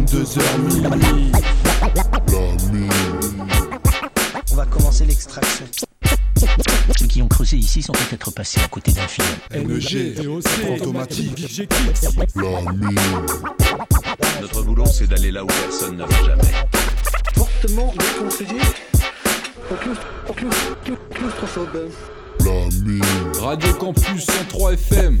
22h minuit. On va commencer l'extraction. Ceux qui ont creusé ici sont peut-être passés à côté d'un film. NG, VOC, automatique, Notre boulot, c'est d'aller là où personne ne va jamais. fortement déconseillé. Radio Campus 103 FM.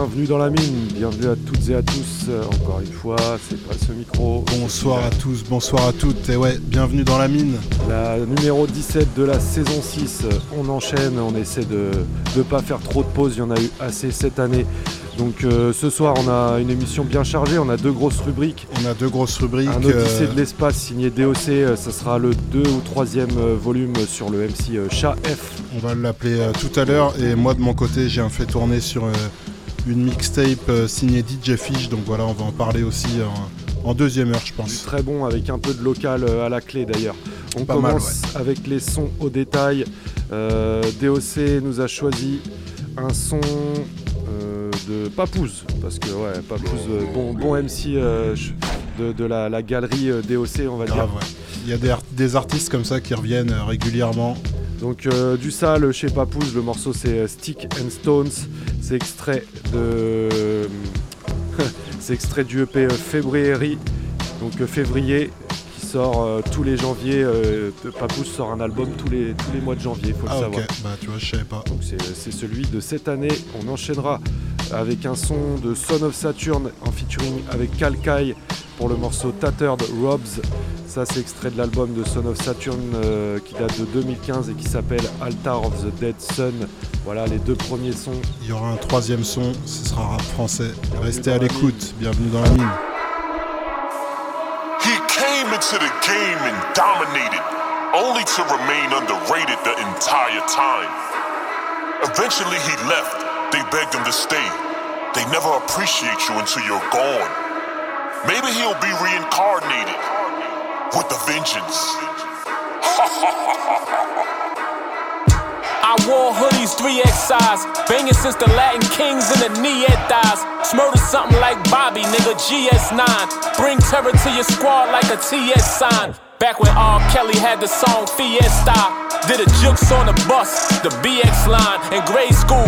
bienvenue dans la mine, bienvenue à toutes et à tous. Euh, encore une fois, c'est pas ce micro. Bonsoir à tous, bonsoir à toutes. Et ouais, bienvenue dans la mine. La numéro 17 de la saison 6, euh, on enchaîne, on essaie de ne pas faire trop de pauses, il y en a eu assez cette année. Donc euh, ce soir, on a une émission bien chargée, on a deux grosses rubriques. On a deux grosses rubriques. Un Odyssée euh, de l'espace signé DOC, euh, ça sera le 2 ou 3e volume sur le MC Chat F. On va l'appeler tout à l'heure. Et moi, de mon côté, j'ai un fait tourner sur une mixtape euh, signée DJ Fish. Donc voilà, on va en parler aussi en, en deuxième heure, je Du pense. très bon avec un peu de local euh, à la clé d'ailleurs. On Pas mal, commence avec les sons au détail. Euh, DOC nous a choisi un son euh, de Papouze parce que ouais Papouze bon, bon MC euh, de, de la, la galerie DOC on va dire. Ouais. Il y a des, art- des artistes comme ça qui reviennent régulièrement. Donc euh, du sale chez Papouze, le morceau c'est euh, Stick and Stones, c'est extrait de c'est extrait du EP euh, Février, donc euh, février qui sort euh, tous les janvier. euh, Papouze sort un album tous les tous les mois de janvier, il faut Ah le ok, savoir. bah tu vois, je savais pas. Donc c'est c'est celui de cette année. On enchaînera avec un son de Son of Saturn en featuring avec Kalkai pour le morceau Tattered Robs. Ça c'est extrait de l'album de Son of Saturn euh, qui date de 2015 et qui s'appelle Altar of the Dead Sun. Voilà les deux premiers sons. Il y aura un troisième son, ce sera rap français. Restez à l'écoute, bienvenue dans la mine. He came into the game and dominated, only to remain underrated the entire time. Eventually, he left. They begged him to stay. They never appreciate you until you're gone. Maybe he'll be reincarnated with a vengeance. I wore hoodies 3X size, banging since the Latin kings and the Nietas. Smurder something like Bobby, nigga, GS9. Bring terror to your squad like a TS sign. Back when R. Kelly had the song Fiesta. Did a jukes on the bus, the BX line. In grade school,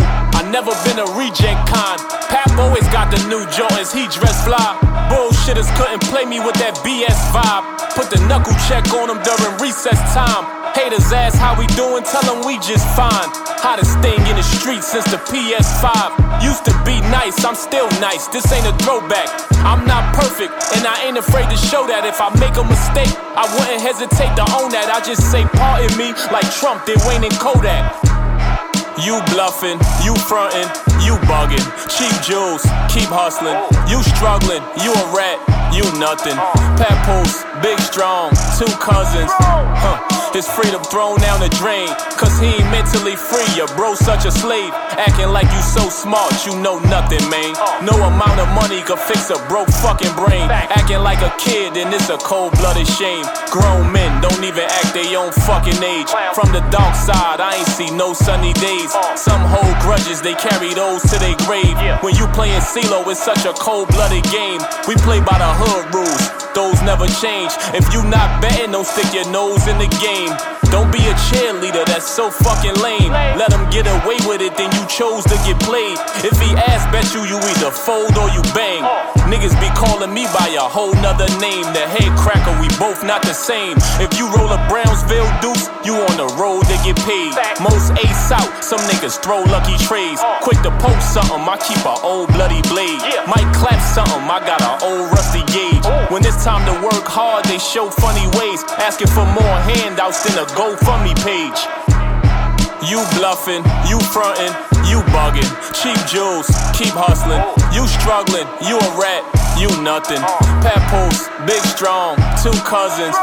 never been a reject kind. Pap always got the new Jordans, he dressed fly. Bullshitters couldn't play me with that BS vibe. Put the knuckle check on them during recess time. Haters ask how we doing, tell them we just fine. Hottest thing in the street since the PS5. Used to be nice, I'm still nice. This ain't a throwback. I'm not perfect, and I ain't afraid to show that. If I make a mistake, I wouldn't hesitate to own that. I just say pardon me like Trump did Wayne and Kodak. You bluffing, you frontin', you bugging. Cheap jewels, keep hustling. You struggling, you a rat, you nothing. Papoose, big strong, two cousins. Huh. His freedom thrown down the drain, cause he ain't mentally free. Your bro such a slave, acting like you so smart, you know nothing, man. No amount of money could fix a broke fucking brain. Acting like a kid, and it's a cold blooded shame. Grown men don't even act their own fucking age. From the dark side, I ain't see no sunny days. Some hold grudges, they carry those to their grave. When you playing CeeLo, it's such a cold blooded game. We play by the hood rules, those never change. If you not betting, don't stick your nose in the game. Don't be a cheerleader, that's so fucking lame. Let him get away with it, then you chose to get played. If he ass bet you, you either fold or you bang. Oh. Niggas be calling me by a whole nother name. The head cracker, we both not the same. If you roll a Brownsville deuce, you on the road to get paid. Most ace out, some niggas throw lucky trades. Oh. Quick to post something, I keep a old bloody blade. Might clap something, I got a old rusty gauge. Oh. When it's time to work hard, they show funny ways. Asking for more handouts than a GoFundMe page. You bluffing, you frontin', you bugging. Cheap jewels, keep hustling. You struggling, you a rat, you nothing. Papoose, big strong, two cousins.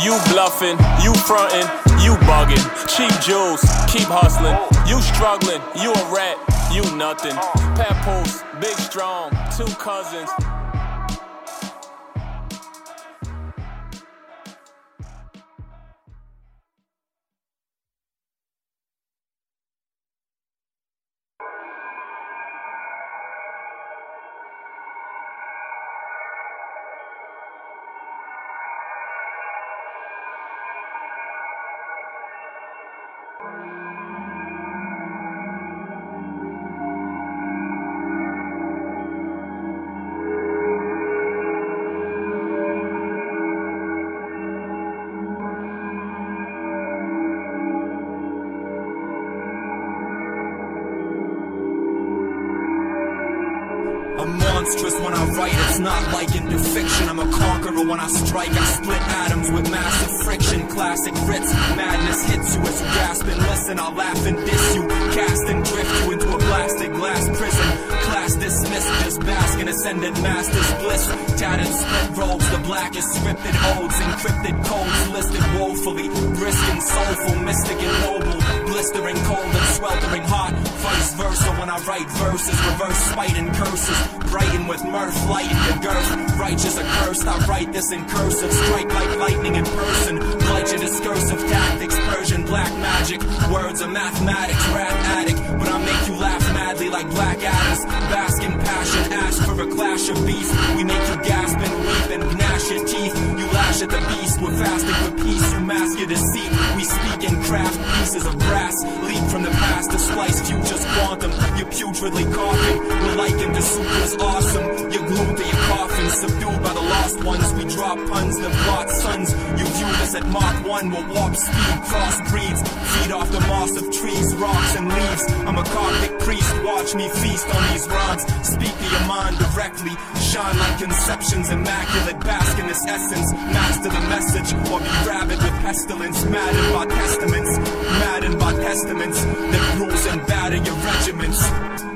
You bluffing, you frontin', you bugging. Cheap jewels, keep hustling. You struggling, you a rat, you nothing. Papoose, big strong, two cousins. When I strike. I split atoms with massive friction. Classic Ritz, madness hits you as you gasp and listen. I'll laugh and diss you, cast and drift you into a blasted glass prison. Dismissed, just bask in ascendant master's bliss. Tattered split robes, the blackest scripted holds, encrypted codes listed woefully. Brisk and soulful, mystic and noble. Blistering cold and sweltering hot. Vice versa when I write verses, reverse spite and curses. Brighten with mirth, light and girth. Righteous accursed, I write this in cursive. Strike like lightning in person. Blight your discursive tactics, Persian black magic. Words are mathematics, rap addict. But I make you laugh madly like black adders. Bask in passion, ask for a clash of beef. We make you gasp and weep and gnash your teeth. You lash at the beast, we're fasting for peace. You mask your deceit. We speak in craft pieces of brass. Leap from the past to splice futures quantum. You're putridly coughing. We're likened to supers awesome. You're glued to your coffin, subdued by the lost ones. We drop puns, then plot sons. You view this at Mach 1, we'll warp speed, crossbreeds. Feed off the moss of trees, rocks, and leaves. I'm a Coptic priest, watch me feast on these rhymes. Speak to your mind directly. Shine like conceptions, immaculate. Bask in this essence. Master the message, or be rabid with pestilence. Maddened by testaments, maddened by testaments. That rules and batter your regiments.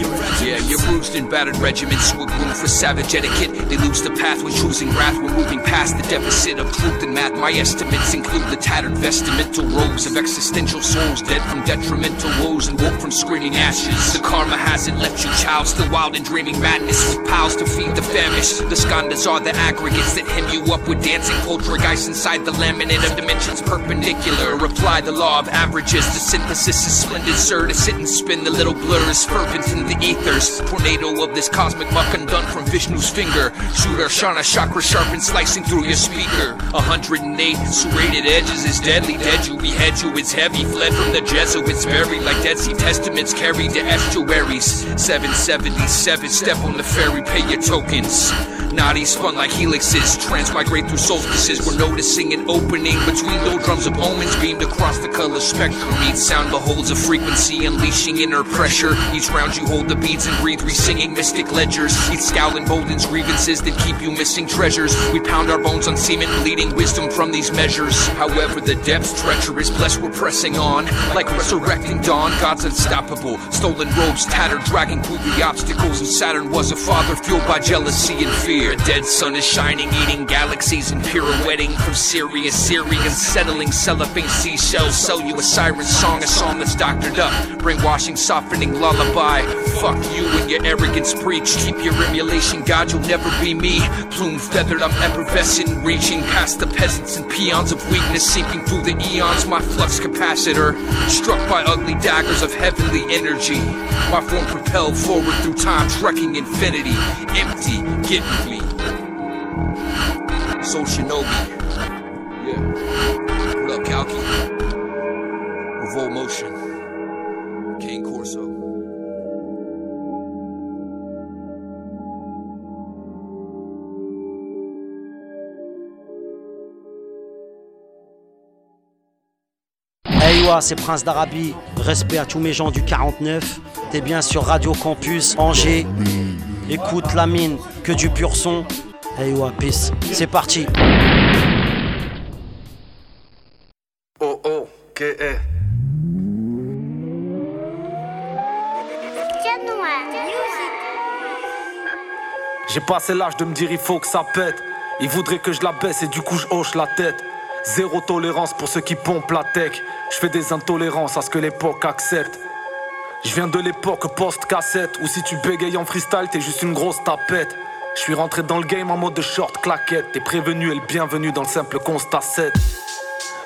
Your. Yeah, you're bruised and battered regiments who room for savage etiquette. They lose the path when choosing wrath. We're moving past the deficit of truth and math. My estimates include the tattered vestimental robes of existential souls, dead from detrimental woes and woke from screaming ashes. The karma hasn't left you, child, still wild and dreaming madness. With pals to feed the famished. The skandhas are the aggregates that hem you up with dancing poltergeists inside the laminate of dimensions perpendicular. Apply the law of averages. The synthesis is splendid, sir. To sit and spin the little blurs, fervent in the ethers. Tornado of this cosmic muck undone from Vishnu's finger. Shooter Shana chakra sharpened, slicing through your speaker. 108 serrated edges is deadly. Dead you behead you, it's heavy. Fled from the Jesuits, buried like Dead Sea Testaments carried to estuaries. 777, step on the ferry, pay your tokens. Naughty spun like helixes, transmigrate through solstices. We're noticing an opening between the drums of omens beamed across the color spectrum. Each sound beholds a frequency, unleashing inner pressure. Each round you hold the beads and breathe, re-singing mystic ledgers. Each scowl emboldens grievances that keep you missing treasures. We pound our bones on cement, bleeding wisdom from these measures. However, the depths treacherous, blessed we're pressing on. Like resurrecting dawn, God's unstoppable. Stolen robes tattered, dragging through the obstacles. And Saturn was a father fueled by jealousy and fear. Dead sun is shining, eating galaxies and pirouetting from Sirius, Syrians settling cellophane seashells. Sell you a siren song, a song that's doctored up. Brainwashing, softening lullaby. Fuck you and your arrogance preach. Keep your emulation, God, you'll never be me. Plume feathered, I'm effervescent, reaching past the peasants and peons of weakness, seeping through the eons. My flux capacitor, struck by ugly daggers of heavenly energy. My form propelled forward through time, trekking infinity. Empty, get me. Soul Shinobi. Yeah. What up, Kalki? Revolt Motion. C'est Prince d'Arabie. Respect à tous mes gens du 49. T'es bien sur Radio Campus Angers. Écoute la mine, que du pur son. Hey wa, peace. C'est parti. Oh oh, que est? J'ai passé l'âge de me dire il faut que ça pète. Il voudrait que je la baisse et du coup je hoche la tête. Zéro tolérance pour ceux qui pompent la tech. Je fais des intolérances à ce que l'époque accepte. Je viens de l'époque post-cassette, où si tu bégayes en freestyle, t'es juste une grosse tapette. Je suis rentré dans le game en mode de short claquette. T'es prévenu et le bienvenu dans le simple constat 7.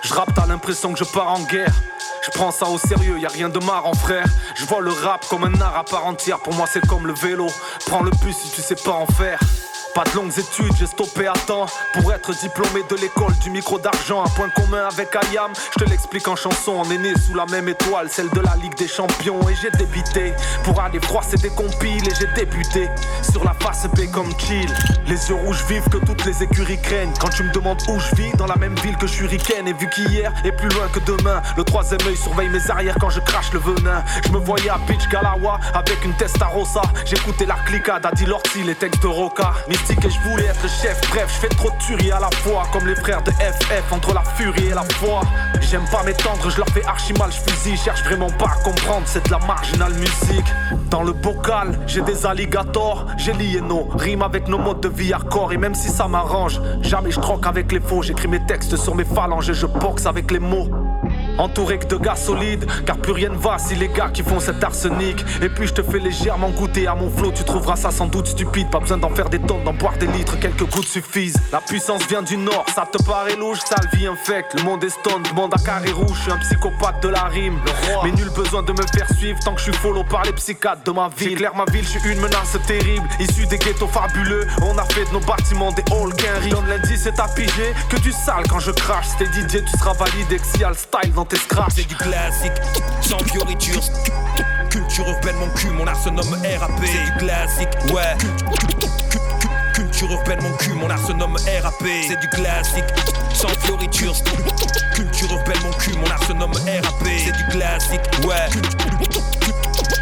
Je rappe, t'as l'impression que je pars en guerre. Je prends ça au sérieux, y a rien de marrant frère. Je vois le rap comme un art à part entière. Pour moi c'est comme le vélo. Prends le bus si tu sais pas en faire. Pas de longues études, j'ai stoppé à temps pour être diplômé de l'école du micro d'argent. Un point commun avec Ayam, je te l'explique en chanson. On est né sous la même étoile, celle de la Ligue des Champions. Et j'ai débité pour aller froisser des compiles. Et j'ai débuté sur la face B comme chill. Les yeux rouges vivent que toutes les écuries craignent. Quand tu me demandes où je vis, dans la même ville que ricaine. Et vu qu'hier est plus loin que demain, le troisième œil surveille mes arrières quand je crache le venin. Je me voyais à Beach Galawa avec une Testarossa. J'écoutais la clicade, à Lorty, les textes de Roca et je voulais être chef. Bref, je fais trop de tueries à la fois, comme les frères de FF, entre la furie et la foi. J'aime pas m'étendre, je leur fais archi mal, je fusille. Cherche vraiment pas à comprendre, c'est de la marginale musique. Dans le bocal, j'ai des alligators, j'ai lié nos rimes avec nos modes de vie hardcore. Et même si ça m'arrange, jamais je troque avec les faux. J'écris mes textes sur mes phalanges et je boxe avec les mots. Entouré que de gars solides, car plus rien ne va si les gars qui font cet arsenic. Et puis je te fais légèrement goûter à mon flot, tu trouveras ça sans doute stupide. Pas besoin d'en faire des tonnes, d'en boire des litres, quelques gouttes suffisent. La puissance vient du nord, ça te paraît louche, ça le vie infecte. Le monde est stone, demande à carré rouge, je suis un psychopathe de la rime. Mais nul besoin de me faire suivre tant que je suis follow par les psychiatres de ma ville. clair, ma ville, je suis une menace terrible, issue des ghettos fabuleux. On a fait de nos bâtiments des halls Donne lundi, c'est à piger que du sale quand je crache. C'était DJ, tu seras validé, que si le style dans tes scratchs. C'est du classique, sans fioriture. Culture urbaine, mon cul, mon art se nomme RAP. C'est du classique, ouais. Culture urbaine, mon cul, mon art se nomme RAP. C'est du classique, sans fioriture. Culture urbaine, mon cul, mon art se nomme RAP. C'est du classique, ouais.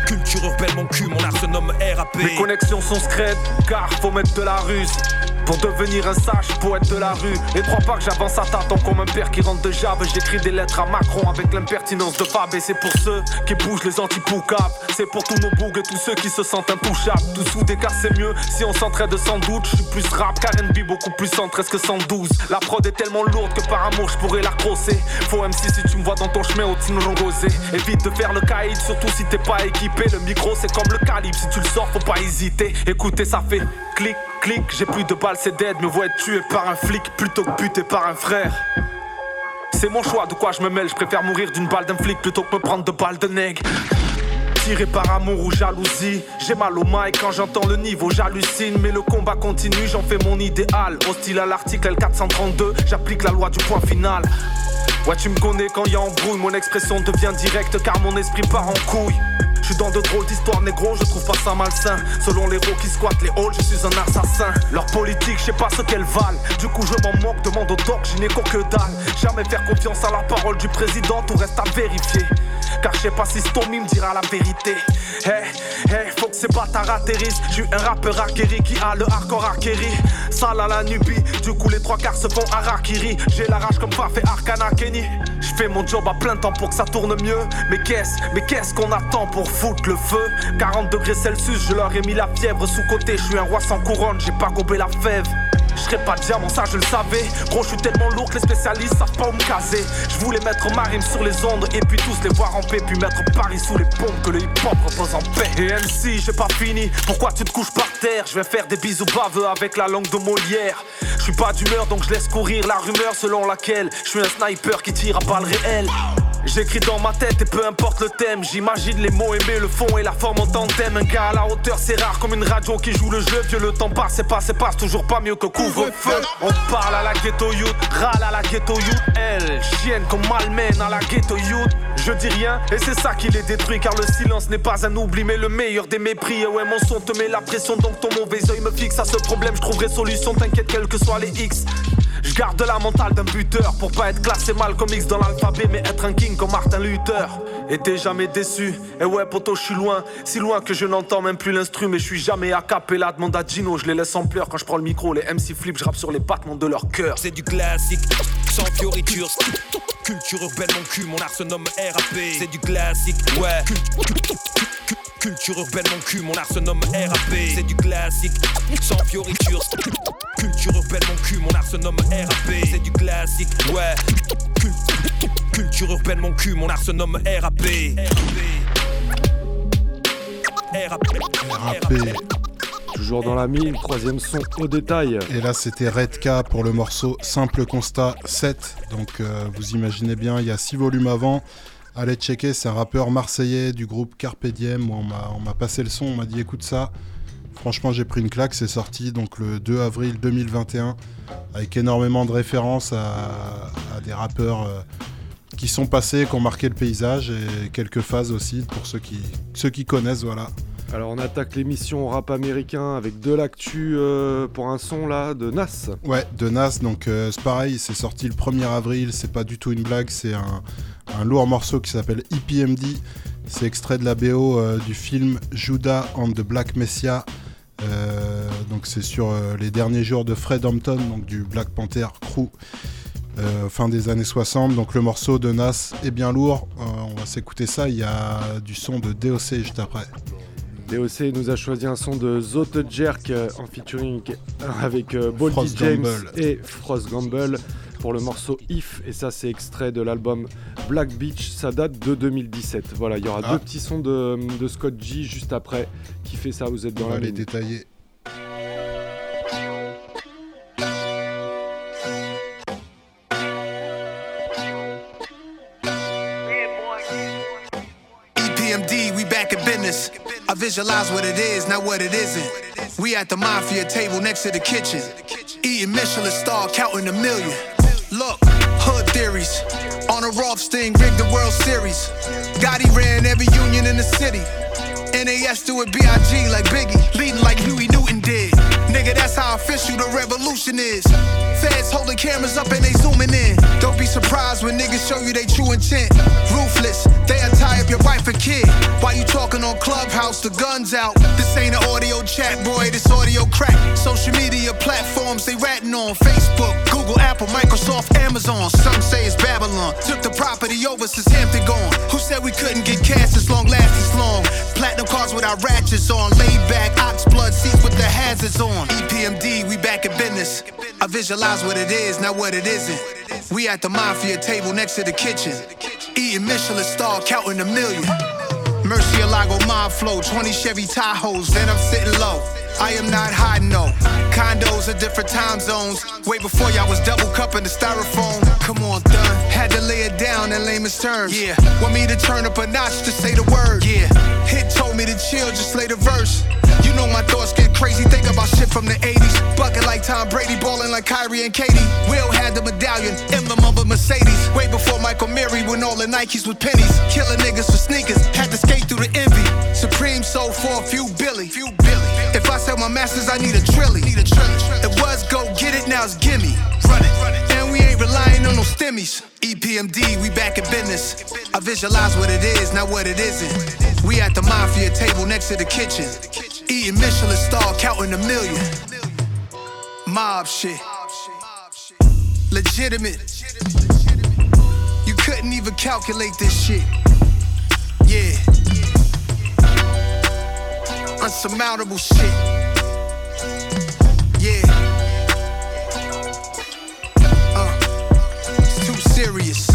Culture urbaine, mon cul, mon art se nomme RAP. Mes connexions sont secrètes, car faut mettre de la ruse. Pour devenir un sage poète de la rue. Et trois pas que j'avance à tâtons comme un père qui rentre de jave J'écris des lettres à Macron avec l'impertinence de Fab. Et c'est pour ceux qui bougent les antipoucables C'est pour tous nos bougs et tous ceux qui se sentent intouchables. Tous sous des cas c'est mieux si on s'entraide sans doute. Je suis plus rap qu'R&B beaucoup plus 113 que 112 La prod est tellement lourde que par amour je pourrais la crosser. Faut MC si tu me vois dans ton chemin au Rosé. Évite de faire le caïd surtout si t'es pas équipé. Le micro c'est comme le calibre. Si tu le sors faut pas hésiter. Écoutez ça fait clic clic J'ai plus de balles c'est dead, me vois être tué par un flic plutôt que buté par un frère. C'est mon choix, de quoi je me mêle, je préfère mourir d'une balle d'un flic plutôt que me prendre de balles de nègre. Tiré par amour ou jalousie, j'ai mal au mic quand j'entends le niveau, j'hallucine, mais le combat continue, j'en fais mon idéal. Hostile à l'article L432, j'applique la loi du point final. Ouais, tu me connais quand y a embrouille, mon expression devient directe car mon esprit part en couille. Je suis dans de drôles d'histoires négro, je trouve pas ça malsain. Selon les héros qui squattent les halls, je suis un assassin. Leur politique, je sais pas ce qu'elles valent. Du coup, je m'en moque, demande au doc, je n'ai que dalle. Jamais faire confiance à la parole du président, tout reste à vérifier. Car je sais pas si Stomy me dira la vérité. Hey, hey, faut que ces bâtards atterrissent. Je un rappeur acquéri qui a le hardcore acquéri. Sale à la nubie, du coup les trois quarts se font harakiri. J'ai la rage comme fait Arcana Kenny. Je mon job à plein temps pour que ça tourne mieux. Mais qu'est-ce, mais qu'est-ce qu'on attend pour foutre le feu 40 degrés Celsius, je leur ai mis la fièvre sous côté. Je suis un roi sans couronne, j'ai pas gobé la fève. Je serais pas diamant, ça je le savais. Gros, je suis tellement lourd que les spécialistes savent pas où me caser. Je voulais mettre ma rime sur les ondes et puis tous les voir en paix. Puis mettre Paris sous les pompes que le hip-hop repose en paix. Et MC, j'ai pas fini. Pourquoi tu te couches par terre? Je vais faire des bisous baveux avec la langue de Molière. Je suis pas d'humeur donc je laisse courir la rumeur selon laquelle je suis un sniper qui tire à balles réelles. J'écris dans ma tête et peu importe le thème, j'imagine les mots aimés, le fond et la forme en tandem. Un gars à la hauteur, c'est rare comme une radio qui joue le jeu. Vieux, le temps passe et passe et passe, toujours pas mieux que couvre-feu. On parle à la ghetto youth, râle à la ghetto youth. Elle, chienne comme malmène à la ghetto youth. Je dis rien et c'est ça qui les détruit car le silence n'est pas un oubli mais le meilleur des mépris. Et ouais, mon son te met la pression donc ton mauvais oeil me fixe à ce problème. Je trouverai solution, t'inquiète, quels que soient les X. Je garde la mentale d'un buteur pour pas être classé mal comme X dans l'alphabet, mais être un king comme Martin Luther. Et t'es jamais déçu. Et ouais, poto, je suis loin, si loin que je n'entends même plus l'instru, mais je suis jamais à capella. Demande à Gino, je les laisse en pleurs quand je prends le micro. Les MC flip, je rappe sur les battements de leur cœur. C'est du classique, sans fioriture. Culture urbaine, mon cul, mon art se nomme RAP. C'est du classique, ouais. Culture urbaine, mon cul, mon art se nomme RAP. C'est du classique, sans fioriture. Culture urbaine, mon cul, mon art se nomme RAP. C'est du classique, ouais. Culture urbaine, mon cul, mon art se nomme RAP. RAP. RAP. Toujours dans la mine, troisième son au détail. Et là, c'était Redka pour le morceau Simple Constat 7. Donc, euh, vous imaginez bien, il y a 6 volumes avant. Allez checker, c'est un rappeur marseillais du groupe Carpe Diem. On m'a passé le son, on m'a dit écoute ça. Franchement, j'ai pris une claque, c'est sorti donc le 2 avril 2021 avec énormément de références à, des rappeurs euh, qui sont passés, qui ont marqué le paysage et quelques phases aussi pour ceux qui, ceux qui connaissent, voilà. Alors on attaque l'émission rap américain avec de l'actu euh, pour un son là de Nas. Ouais, de Nas, donc euh, c'est pareil, c'est sorti le 1er avril, c'est pas du tout une blague, c'est un, lourd morceau qui s'appelle EPMD. C'est extrait de la BO du film Judah and the Black Messiah euh, donc c'est sur euh, les derniers jours de Fred Hampton, donc du Black Panther Crew. Euh, fin des années 60. Donc le morceau de Nas est bien lourd. on va s'écouter ça. Il y a du son de DOC juste après. DOC nous a choisi un son de Zote Jerk en featuring avec Boldy James et Frost Gamble pour le morceau If, et ça c'est extrait de l'album Black Beach, ça date de 2017. Voilà, il y aura ah. deux petits sons de, Scott G juste après qui fait ça, vous êtes dans On la les détailler. Visualize what it is, not what it isn't. We at the mafia table next to the kitchen. Eating Michelin star, counting a million. Look, hood theories. On a Rothstein, rigged the World Series. Gotti ran every union in the city. NAS do it B.I.G. like Biggie, leading like Huey Newton. Nigga, that's how official the revolution is. Feds holding cameras up and they zooming in. Don't be surprised when niggas show you they true intent. Ruthless, they tie up your wife and kid. While you talking on Clubhouse, the guns out. This ain't an audio chat, boy, this audio crack. Social media platforms they ratting on Facebook, Google, Apple, Microsoft, Amazon. Some say it's Babylon. Took the property over since Hampton gone. Who said we couldn't get cash as long last as long? Platinum cars with our ratchets on. Laid back, ox blood seats with the hazards on. EPMD, we back in business. I visualize what it is, not what it isn't. We at the mafia table next to the kitchen. Eating Michelin star, counting a million. Lago mob flow, 20 Chevy Tahoes, then I'm sitting low. I am not hiding no. Condos in different time zones. Way before y'all was double cupping the styrofoam. Come on, done. Had to lay it down in layman's terms. Yeah. Want me to turn up a notch to say the word. Yeah. Hit me to chill, just lay the verse. You know my thoughts get crazy, think about shit from the 80s. Bucket like Tom Brady, balling like Kyrie and Katie. Will had the medallion, emblem of a Mercedes. Way before Michael Mary, when all the Nikes was pennies. Killing niggas for sneakers, had to skate through the envy. Supreme soul for a few Billy. Few Billy. If I sell my masters, I need a trilly. Need a trilly. It was go get it, now it's gimme. Run it. On no stimmies. EPMD, we back in business. I visualize what it is, not what it isn't. We at the mafia table next to the kitchen. Eating Michelin star, counting a million. Mob shit. Legitimate. You couldn't even calculate this shit. Yeah. Unsurmountable shit. Serious.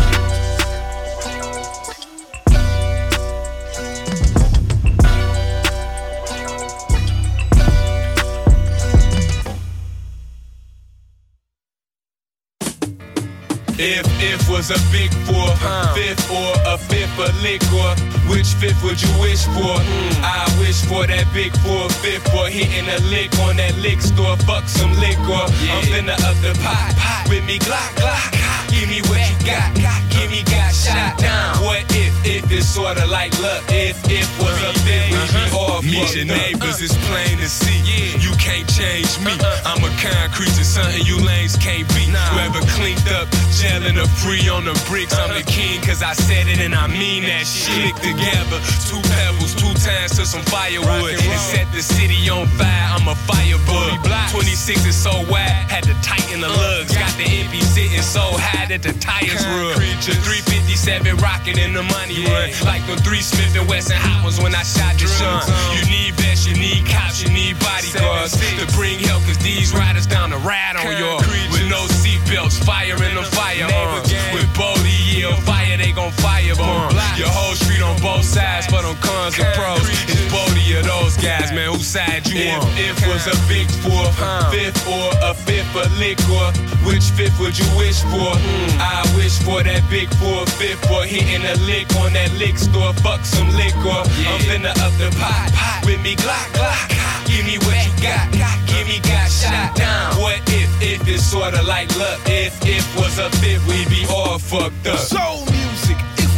If if was a big four, fifth or a fifth of liquor, which fifth would you wish for? Hmm. I wish for that big four fifth for hitting a lick on that lick store. Fuck some liquor. I'm finna up the pot, with me Glock Glock. Give me what you got, give me got shot down. What if, if it's sorta like luck, if, if was a we be uh-huh. off? Meet your neighbors, it's plain to see. You can't change me. Uh-uh. I'm a concrete and something you lanes can't beat. Whoever cleaned up, gelling a free on the bricks. I'm the uh-huh. king, cause I said it and I mean that shit. Click together, two pebbles, two times to some firewood. And set the city on fire, I'm a firebug. 26 is so wide, had to tighten the uh, lugs. Got the MP sitting so high that the tires rub. 350 97 rocking in the money run. Like them three Smith and Wesson hot ones when I shot the son. You need vets, you need cops, you need bodyguards to bring help, cause these riders down to ride on y'all. With no seatbelts, firing the firearms. Uh. With Bodie, yeah, fire, they gon' fire. Uh. Your whole street on both sides, but on cons and pros. It's Bodie or those guys, man, whose side you If- on? if was a big four, fifth or a fifth of liquor, which fifth would you wish for? Mm. I wish for that big four, fifth for hitting a lick on that lick store. Fuck some liquor. I'm finna up the pot, pot. with me Glock, Glock. Give me what you got, give me got shot down. What if, if it's sorta like luck? If, if was a fifth, we'd be all fucked up. Soul music.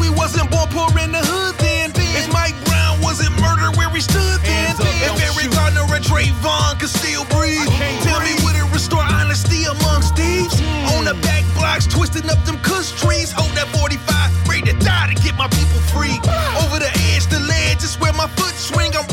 We wasn't born poor in the hood, then, if Mike Brown wasn't murdered where he stood, then, if Eric Gardner or Trayvon could still breathe, tell me would it restore honesty amongst thieves? On the back blocks, twisting up them kush trees, hold that 45, ready to die to get my people free. Over the edge, the ledge is where my foot swing. I'm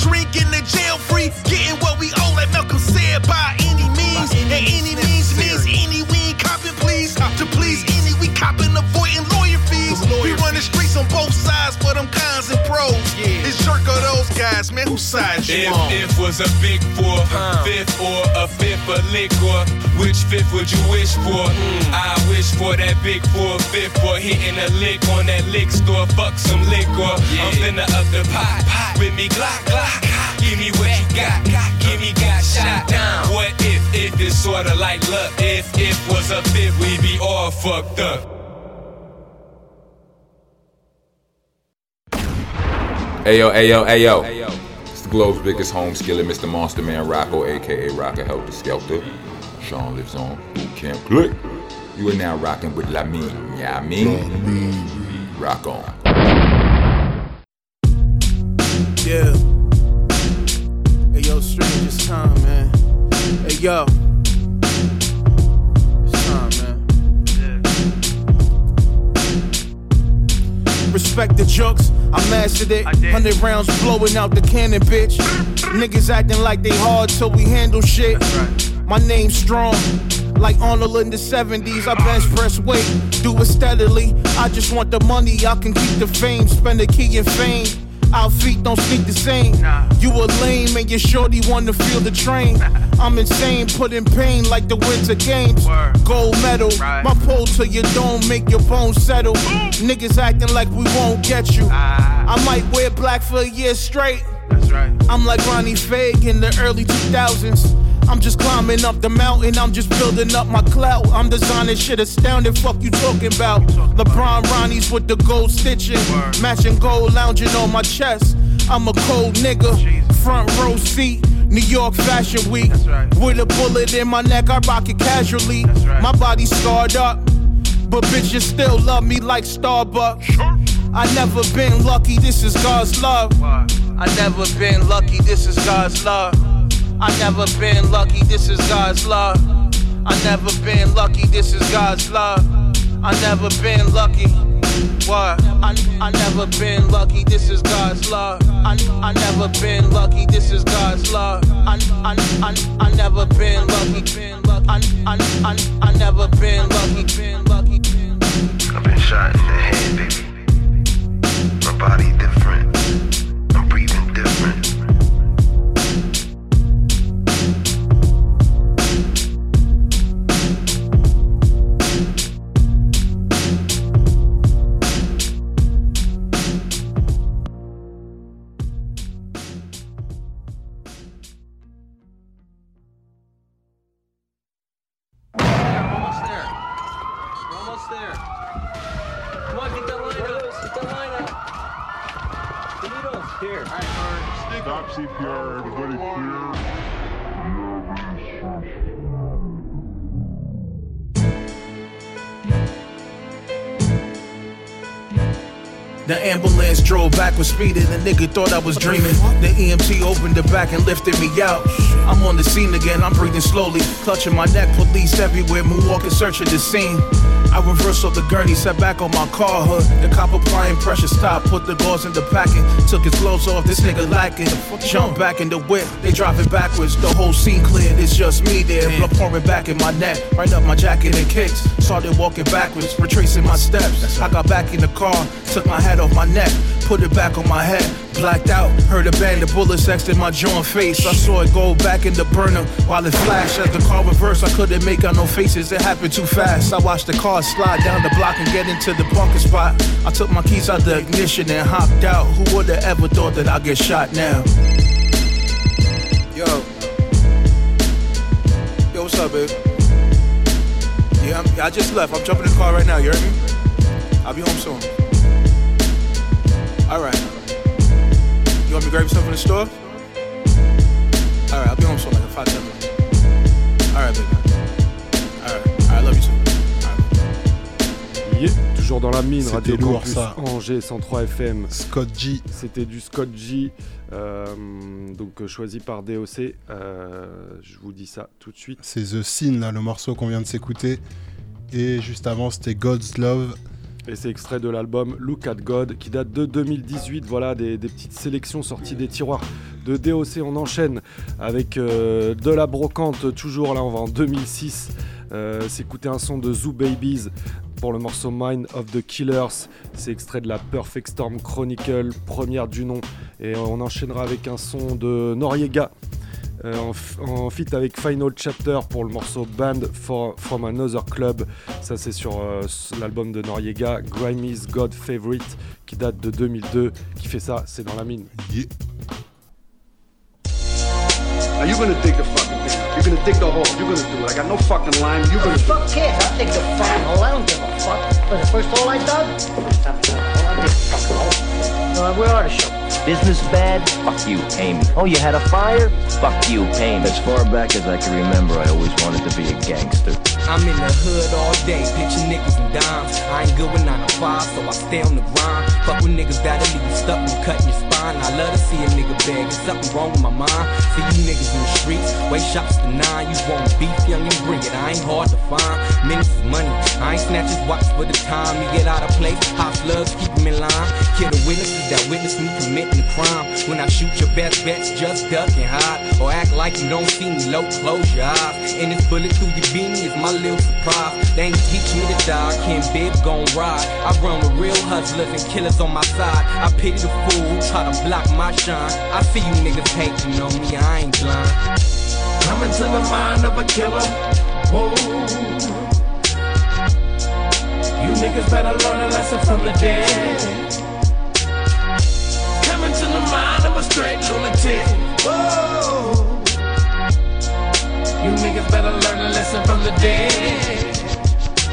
shrink in the jail free. Getting what we owe, like Malcolm said, by any means. And any means means any. We ain't copping, please. To please any, we copping, avoiding lawyer fees. We run the streets on both sides for them cons and pros. It's jerk of those guys, man. Whose side you If, on? if was a big four, fifth or a fifth of liquor, which fifth would you wish for? Hmm. I wish for that big four, fifth for hitting a lick on that lick store. Fuck some liquor. I'm finna up the pot, with me Glock, Glock. Give me what you got, give me got shot down. What if, if it's sorta like luck? If, if was a fifth, we be all fucked up. Ayo, ayo, ayo. It's the globe's biggest home skillet, Mr. Monster Man Rocco, aka Rocker Helter Skelter. Sean lives on Boot Camp Click. You are now rocking with Lamine. Yeah, I mean, rock on. Yeah. Hey yo, strangest time, man. Hey yo. It's time, man. Respect the jokes, I mastered it. Hundred rounds blowing out the cannon, bitch. Niggas acting like they hard till we handle shit. My name's strong. Like Arnold in the 70s, I bench press weight, do it steadily. I just want the money, I can keep the fame, spend the key in fame. Our feet don't speak the same. You a lame and your shorty wanna feel the train. I'm insane, put in pain like the winter games. Gold medal, my pole to your dome, make your bones settle. Niggas acting like we won't get you. I might wear black for a year straight. I'm like Ronnie Fag in the early 2000s. I'm just climbing up the mountain, I'm just building up my clout. I'm designing shit astounding, fuck you talking about. LeBron Ronnie's with the gold stitching, matching gold lounging on my chest. I'm a cold nigga, front row seat. New York Fashion Week. With a bullet in my neck, I rock it casually. My body scarred up, but bitches still love me like Starbucks. I never been lucky, this is God's love. I never been lucky, this is God's love. I never been lucky, this is God's love. I never been lucky, this is God's love. I never been lucky. What? I, I never been lucky, this is God's love. I, I never been lucky, this is God's love. I, I, I, I never been lucky. I, I, I, I never been lucky. Been lucky. I've been shot in the head, baby. My body different. Nigga thought I was dreaming. The EMT opened the back and lifted me out. I'm on the scene again, I'm breathing slowly, clutching my neck, police everywhere, moonwalking, searching the scene. I reversed off the gurney, sat back on my car hood. The cop applying pressure stopped, put the gauze in the packet, took his gloves off, this nigga lacking. Jump back in the whip, they driving backwards, the whole scene cleared, it's just me there. Blood pouring back in my neck, right up my jacket and kicks. Started walking backwards, retracing my steps. I got back in the car, took my hat off my neck, put it back on my head. Blacked out, heard a band of bullets in my and face. I saw it go back in the burner while it flashed. As the car reversed, I couldn't make out no faces, it happened too fast. I watched the car slide down the block and get into the parking spot. I took my keys out the ignition and hopped out. Who would've ever thought that I'd get shot now? Yo. Yo, what's up, babe? Yeah, I'm, I just left. I'm jumping in the car right now, you heard me? I'll be home soon. Alright. You want me to grab you something in the store? Alright, I'll be home soon, like in five, ten minutes. Alright, baby. Alright, alright, love you too. Yeah, toujours dans la mine, Radio lourd, Campus ça. Angers 103 FM. Scott G. C'était du Scott G, euh, donc euh, choisi par DOC. euh, je vous dis ça tout de suite. C'est The Scene, là, le morceau qu'on vient de s'écouter. Et juste avant, c'était God's Love. Et c'est extrait de l'album Look at God qui date de 2018. Voilà des, petites sélections sorties des tiroirs de DOC. On enchaîne avec euh, de la brocante. Toujours là, on va en 2006. Euh, S'écouter un son de Zoo Babies pour le morceau Mind of the Killers. C'est extrait de la Perfect Storm Chronicle, première du nom. Et on enchaînera avec un son de Noriega. Euh, en, f- en feat avec Final Chapter pour le morceau Band for, from Another Club. Ça, c'est sur euh, l'album de Noriega, Grimey's God Favorite, qui date de 2002. Qui fait ça, c'est dans la mine. Now you're gonna dig the fucking thing. You're gonna dig the hole. You're gonna do it. I got no fucking line. You're gonna Fuck cares? I'll take the fucking hole. I don't give a fuck. Was the first hole I dug? First time I dug a hole, I dig a fucking hole. Uh, where are the show? Business bad? Fuck you, pay me. Oh, you had a fire? Fuck you, pay me. As far back as I can remember, I always wanted to be a gangster. I'm in the hood all day, pitching niggas and dimes. I ain't good with 9 to 5, so I stay on the grind. Fuck with niggas that'll leave you stuck and cutting your spine. I love to see a nigga beg, there's something wrong with my mind. See you niggas in the streets, way shops to nine. You want beef, young and bring it. I ain't hard to find. Minutes is money. I ain't snatchers watch for the time. You get out of place, hot slugs keep keep 'em in line. Kill the witnesses that witness me committing crime. When I shoot your best bets, just duck and hide. Or act like you don't see me low, close your eyes. And this bullet through your beanie is my little surprise. They ain't teach me to die, Ken Bib gon' ride. I run with real hustlers and killers on my side. I pity the fool who try to block my shine. I see you niggas hating on me, I ain't blind. Coming to the mind of a killer. Whoa. You niggas better learn a lesson from the dead. Mind straight lunatic. Whoa. You niggas better learn a lesson from the dead.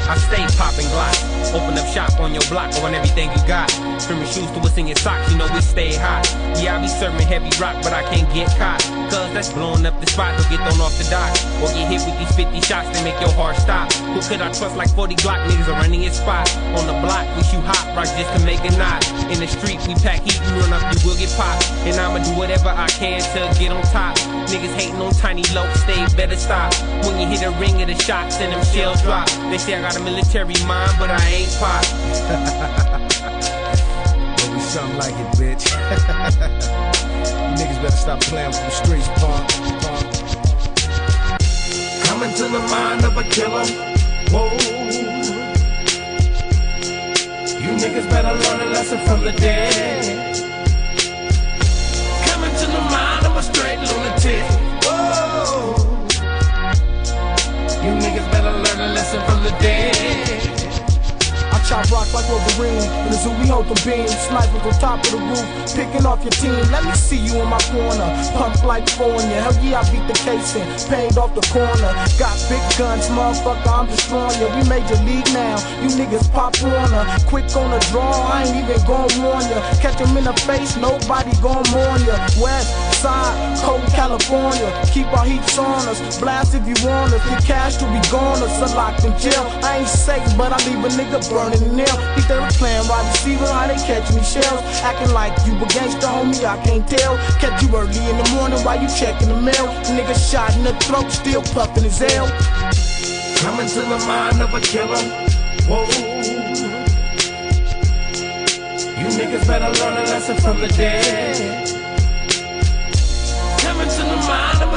I stay popping glocks. Open up shop on your block on everything you got. From your shoes to what's in your socks, you know we stay hot. Yeah, I be serving heavy rock, but I can't get caught. Cause that's blowing up the spot, don't get thrown off the dock. Or get hit with these 50 shots that make your heart stop. Who could I trust like 40 Glock niggas are running your spot? On the block, we shoot hot rock just to make a knot. In the street, we pack heat, you run up, you will get popped. And I'ma do whatever I can to get on top. Niggas hating on tiny low, stay better stop. When you hit a ring of the shots and them shells drop. They say I got a military mind, but I ain't pop. But we something like it, bitch. you niggas better stop playing with the streets, punk. Coming to the mind of a killer. Whoa. You niggas better learn a lesson from the dead. Coming to the mind of a straight lunatic. Whoa. You niggas from the dead. I chop rock like Wolverine. In the zoo, we hold them beams. Snipers on top of the roof, picking off your team. Let me see you in my corner. Pump like foreign. Hell yeah, I beat the casing. Paid off the corner. Got big guns, motherfucker, I'm destroying you. We major league now. You niggas pop her. Quick on the draw, I ain't even gon' warn ya. Catch 'em in the face, nobody gon' mourn ya. West side, cold California. Keep our heats on us. Blast if you want us. Get cash to be gone. Us are locked in jail. I ain't safe, but I leave a nigga burning in nail. Think they was playing wide receiver, how they catching me shells. Acting like you a gangster, homie, I can't tell. Catch you early in the morning while you checking the mail. Nigga shot in the throat, still puffing his L. Coming to the mind of a killer. Whoa. You niggas better learn a lesson from the dead.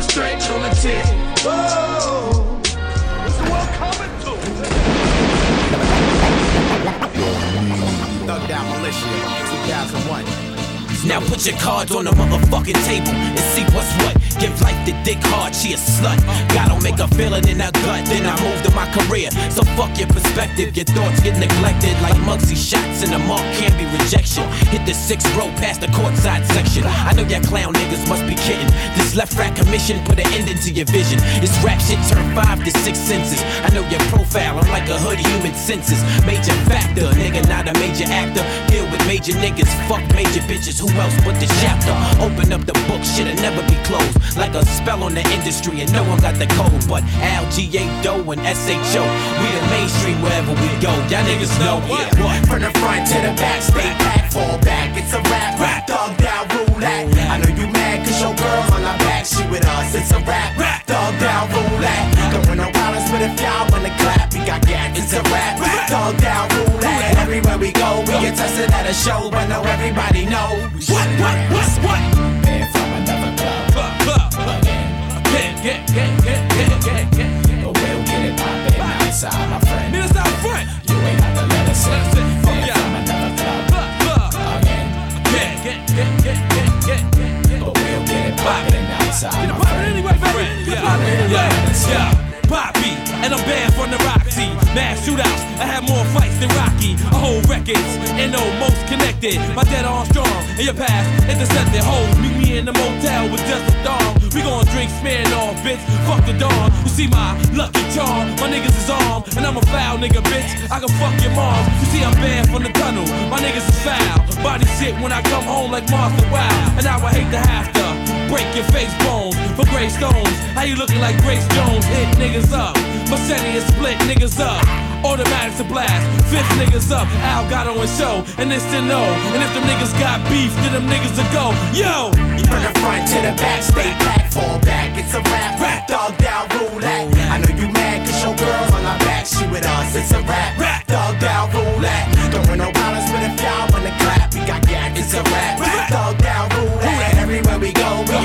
A straight lunatic. Whoa. What's the world coming to? Thug Down Militia, 2001. Now put your cards on the motherfucking table and see what's what. Give life to dick hard, she a slut. Gotta make a feeling in her gut, then I move to my career. So fuck your perspective, your thoughts get neglected like Muggsy shots, in the mark can't be rejection. Hit the sixth row past the courtside section. I know y'all clown niggas must be kidding. This left rack commission put an end into your vision. This rap shit turn five to six senses. I know your profile, I'm like a hood human senses. Major factor, nigga, not a major actor. Deal with major niggas, fuck major bitches. Who else but the chapter? Open up the book, shit'll never be closed. Like a spell on the industry, and no one got the code. But Al, G.A. Doe, and S.H.O. We the mainstream wherever we go. Y'all niggas know, yeah, what? From the front to the back, stay back, fall back. It's a rap, rap, dog down roulette. I know you mad cause your girl on my back, she with us. It's a rap, rap, dog down roulette. Don't win no problems, but if y'all wanna clap, we got gas. It's a rap, rap, dog down roulette. Everywhere we go, we get tested at a show, but now everybody know. What, what, what, what? Get, get, get, get, get, get, get. But we'll get it poppin' outside, my friend. Niggas out front. You ain't got to let us in. Man from another club, again. Get, get, get, get, get, get, get. But we'll get it poppin' outside, my friend. Anyway, baby. Yeah, yeah, yeah. Poppy, and I'm banned from the Roxy. Mass shootouts, I have more fights than Rocky. I hold records, and know most connected. My dead arm strong, and your past intercepted. Hold, meet me in the motel with just a dog. We gon' drink smearing off, bitch. Fuck the dawn. You see my lucky charm, my niggas is armed, and I'm a foul nigga, bitch. I can fuck your mom. You see I'm banned from the tunnel, my niggas is foul. Body shit when I come home like Martha Wow, and I would hate to have to break your face bones for gray stones. How you looking like Grace Jones? Hit niggas up. Machete is split niggas up. Automatics a blast, fifth niggas up. Al got on show, and it's to know. And if them niggas got beef, then them niggas to go. Yo! From the front to the back, stay back, fall back. It's a rap, rap, dog down roulette. I know you mad cause your girl on my back, she with us. It's a rap, rap, dog down roulette.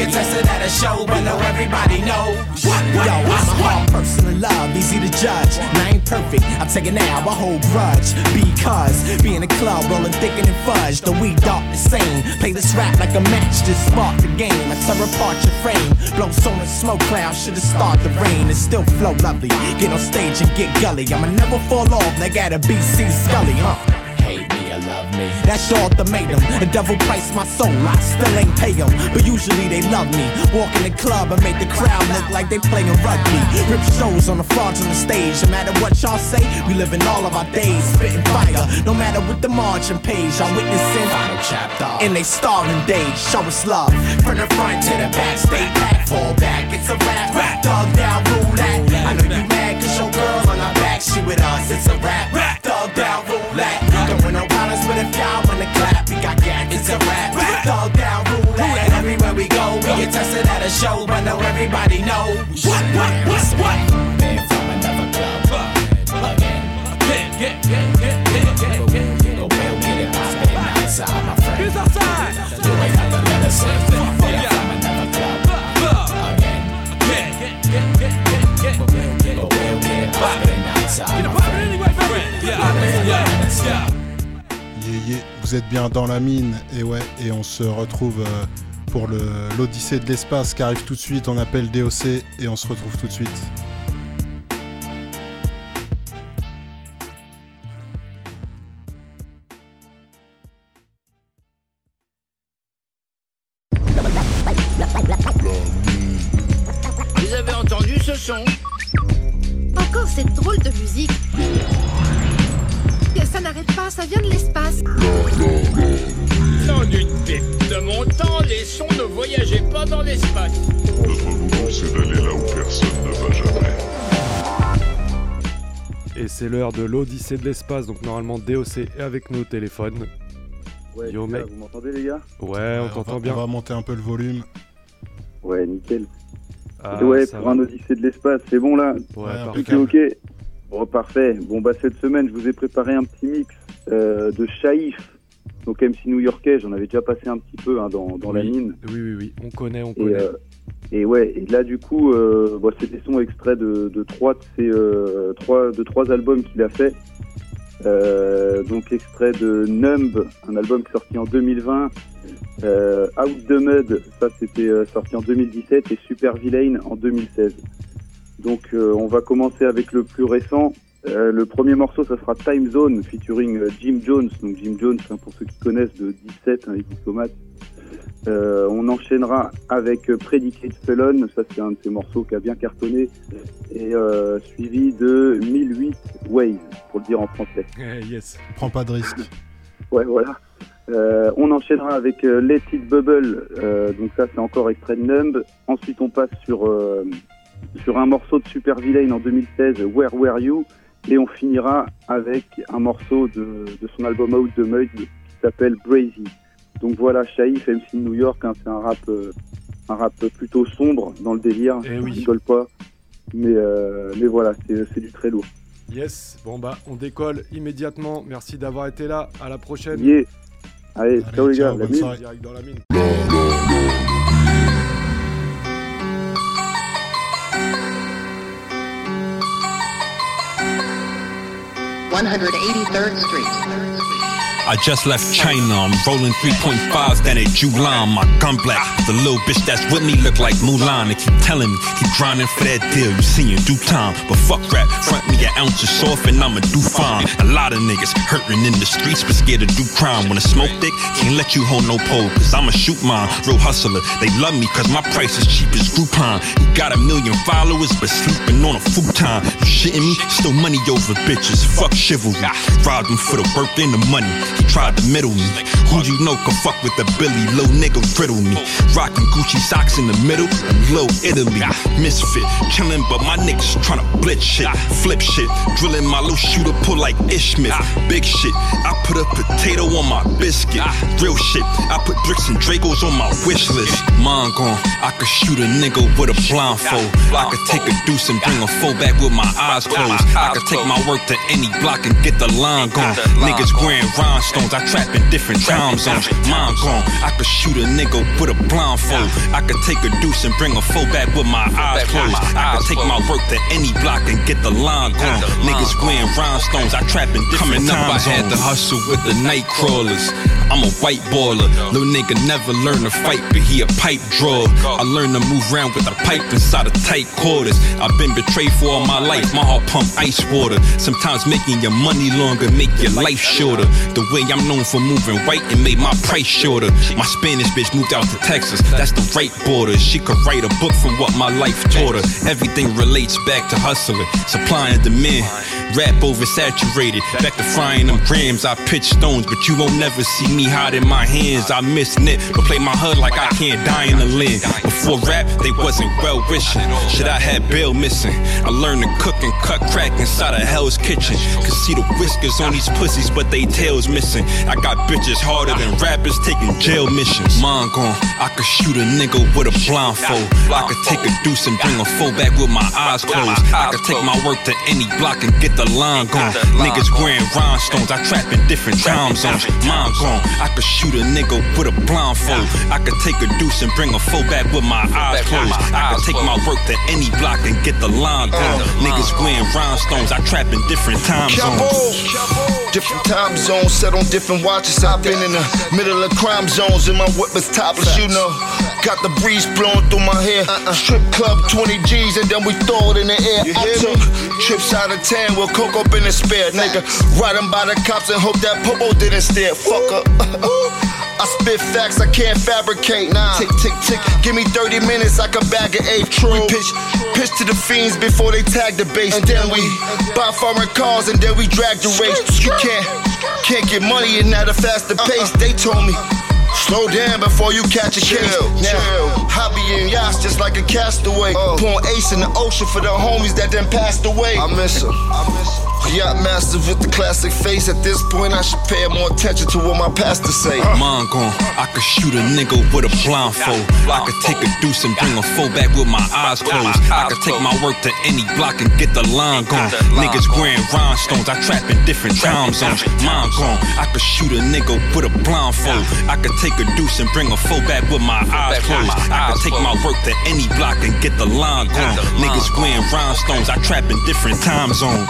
Go, we get tested at a show, but know everybody know. What, what, Yo, I'm a hard person to love, easy to judge. And I ain't perfect, I'm taking now, I hold grudge. Because being a club, rolling thicker than fudge, the weed dark the same. Play this rap like a match, just spark the game. I tear apart your frame, blow so much smoke cloud, should've started the rain. It still flow lovely, get on stage and get gully. I'ma never fall off, like at a BC Scully, huh? Hate me or love me. That's your ultimatum. The devil priced my soul, I still ain't pay. But usually they love me. Walk in the club and make the crowd look like they playing rugby. Rip shows on the front on the stage. No matter what y'all say, we living all of our days spitting fire. No matter what the margin page, I'm witnessing final chapter. In they starving days, show us love. From the front to the back, stay back, fall back. It's a rap, rap, dog down roulette. I know you mad cause your girl on our back, she with us. It's a rap, rap, dog down roulette. It's a rap, dog down roulette. Everywhere we go, we get tested at a show, but know everybody know. What, what, what, what? Vous êtes bien dans la mine, et ouais, et on se retrouve euh, pour l'Odyssée de l'espace qui arrive tout de suite. On appelle DOC et on se retrouve tout de suite. L'heure de l'Odyssée de l'espace, donc normalement DOC est avec nos téléphones. Ouais, Yo, les gars, mec. vous m'entendez les gars? Ouais, on t'entend bien. On va monter un peu le volume. Ouais, nickel. Ah, ouais, pour va. un Odyssée de l'espace, c'est bon là? Ouais, Tout est ok? Bon, parfait. Bon, bah cette semaine, je vous ai préparé un petit mix euh, de Shaif, donc MC new-yorkais. J'en avais déjà passé un petit peu hein, dans, dans la Oui, mine. Oui, oui, oui, on connaît, on Et, connaît. euh, et ouais, et là du coup, euh, bon, c'est des sons extraits de, trois de ses euh, trois de trois albums qu'il a fait. Euh, donc extrait de Numb, un album sorti en 2020. Euh, Out the Mud, ça c'était sorti en 2017 et Super Villain en 2016. Donc on va commencer avec le plus récent. Le premier morceau, ça sera Time Zone featuring Jim Jones. Donc Jim Jones, hein, pour ceux qui connaissent de 17, hein, les diplomates. Euh, on enchaînera avec euh, Predicate Felon, ça c'est un de ces morceaux qui a bien cartonné, et euh, suivi de 1008 Ways, pour le dire en français. Eh, yes. Prends pas de risque. Ouais, voilà. Euh, on enchaînera avec euh, Let It Bubble, euh, donc ça c'est encore extrait de Numb. Ensuite on passe sur, euh, sur un morceau de Super Villain en 2016, Where Were You? Et on finira avec un morceau de, de son album Out the Mud qui s'appelle Brazy. Donc voilà, Shaif, MC de New York, hein, c'est un rap, euh, un rap plutôt sombre dans le délire, Eh je oui. rigole pas. Mais, euh, mais voilà, c'est c'est du très lourd. Yes, bon bah on décolle immédiatement. Merci d'avoir été là. À la prochaine. Yeah. Allez, ciao les gars, ciao, la mine. soirée. Direct dans la mine. 183rd Street. I just left China. I'm rolling 3.5s down at Julan. My gun black. The little bitch that's with me look like Mulan. They keep telling me, keep grinding for that deal. You see in due time. But fuck rap. Front me an ounce of soft and I'ma do fine. A lot of niggas hurting in the streets but scared to do crime. When I smoke thick, can't let you hold no pole. Cause I'ma shoot mine. Real hustler. They love me cause my price is cheap as Groupon. You got a million followers but sleeping on a futon. You shitting me? Still money over bitches. Fuck chivalry. Robbed him for the work and the money. Tried to middle me. Who you know can fuck with the Billy? Low nigga riddle me. Rockin' Gucci socks in the middle. Low Italy. Misfit. Chillin', but my niggas tryna blitz shit. Flip shit. Drillin' my little shooter pull like Ishmith. Big shit. I put a potato on my biscuit. Real shit. I put bricks and Dracos on my wish list. Mine gone. I could shoot a nigga with a blindfold. I could take a deuce and bring a foe back with my eyes closed. I could take my work to any block and get the line gone. Niggas wearing rhinestones. I trap in different time zones. Mine gone. I could shoot a nigga with a blindfold. I could take a deuce and bring a foe back with my eyes closed. I could take my work to any block and get the line gone. Niggas wearing rhinestones. I trap in different Coming up, I had to hustle with the night crawlers. I'm a white baller. Little nigga never learned to fight, but he a pipe drawer. I learned to move around with a pipe inside of tight quarters. I've been betrayed for all my life. My heart pump ice water. Sometimes making your money longer make your life shorter. The way I'm known for moving right and made my price shorter. My Spanish bitch moved out to Texas. That's the right border. She could write a book from what my life taught her. Everything relates back to hustling, supply and demand. Rap oversaturated. Back to frying them grams. I pitch stones, but you won't never see me hiding my hands. I miss knit, but play my hood like I can't die in the land. Before rap, they wasn't well wishing. Shit, I had bail missing. I learned to cook and cut crack inside of Hell's Kitchen. Could see the whiskers on these pussies, but they tails missing. I got bitches harder than rappers taking jail missions. Mine gone. I could shoot a nigga with a blindfold. I could take a deuce and bring a foe back with my eyes closed. I could take my work to any block and get the line gone. Niggas wearing rhinestones. I trap in different time zones. Mine gone. I could shoot a nigga with a blindfold. I could take a deuce and bring a foe back with my eyes closed. I could take my work to any block and get the line gone. Niggas wearing rhinestones. I trap in different time zones. Different time zones, set on different watches. I've been in the middle of crime zones, and my whip is topless, you know. Got the breeze blowing through my hair. Uh-uh. Strip club, 20 G's, and then we throw it in the air. I took trips out of town with coke up in the spare, nigga. Riding by the cops and hope that popo didn't stare. Fuck up. I spit facts I can't fabricate. Nah. Tick, tick, tick. Give me 30 minutes, I can bag an eighth. We pitch, pitch to the fiends before they tag the base. And then we buy foreign cars and then we drag the race. You can't, can't get money in at a faster uh-uh. pace. They told me. Slow down before you catch a case. Now, I be in yachts just like a castaway. Oh. Pouring ace in the ocean for the homies that done passed away. I miss them. I miss miss 'em. Yacht master with the classic face. At this point, I should pay more attention to what my pastor say. Mine gone. I could shoot a nigga with a blindfold. I could take a deuce and bring a foe back with my eyes closed. I could take my work to any block and get the line gone. Niggas wearing rhinestones. I trap in different time zones. Mine gone. I could shoot a nigga with a blindfold. I could take a deuce and bring a foe back with my eyes closed. I could take my work to any block and get the line gone. Niggas wearing rhinestones. I trap in different time zones.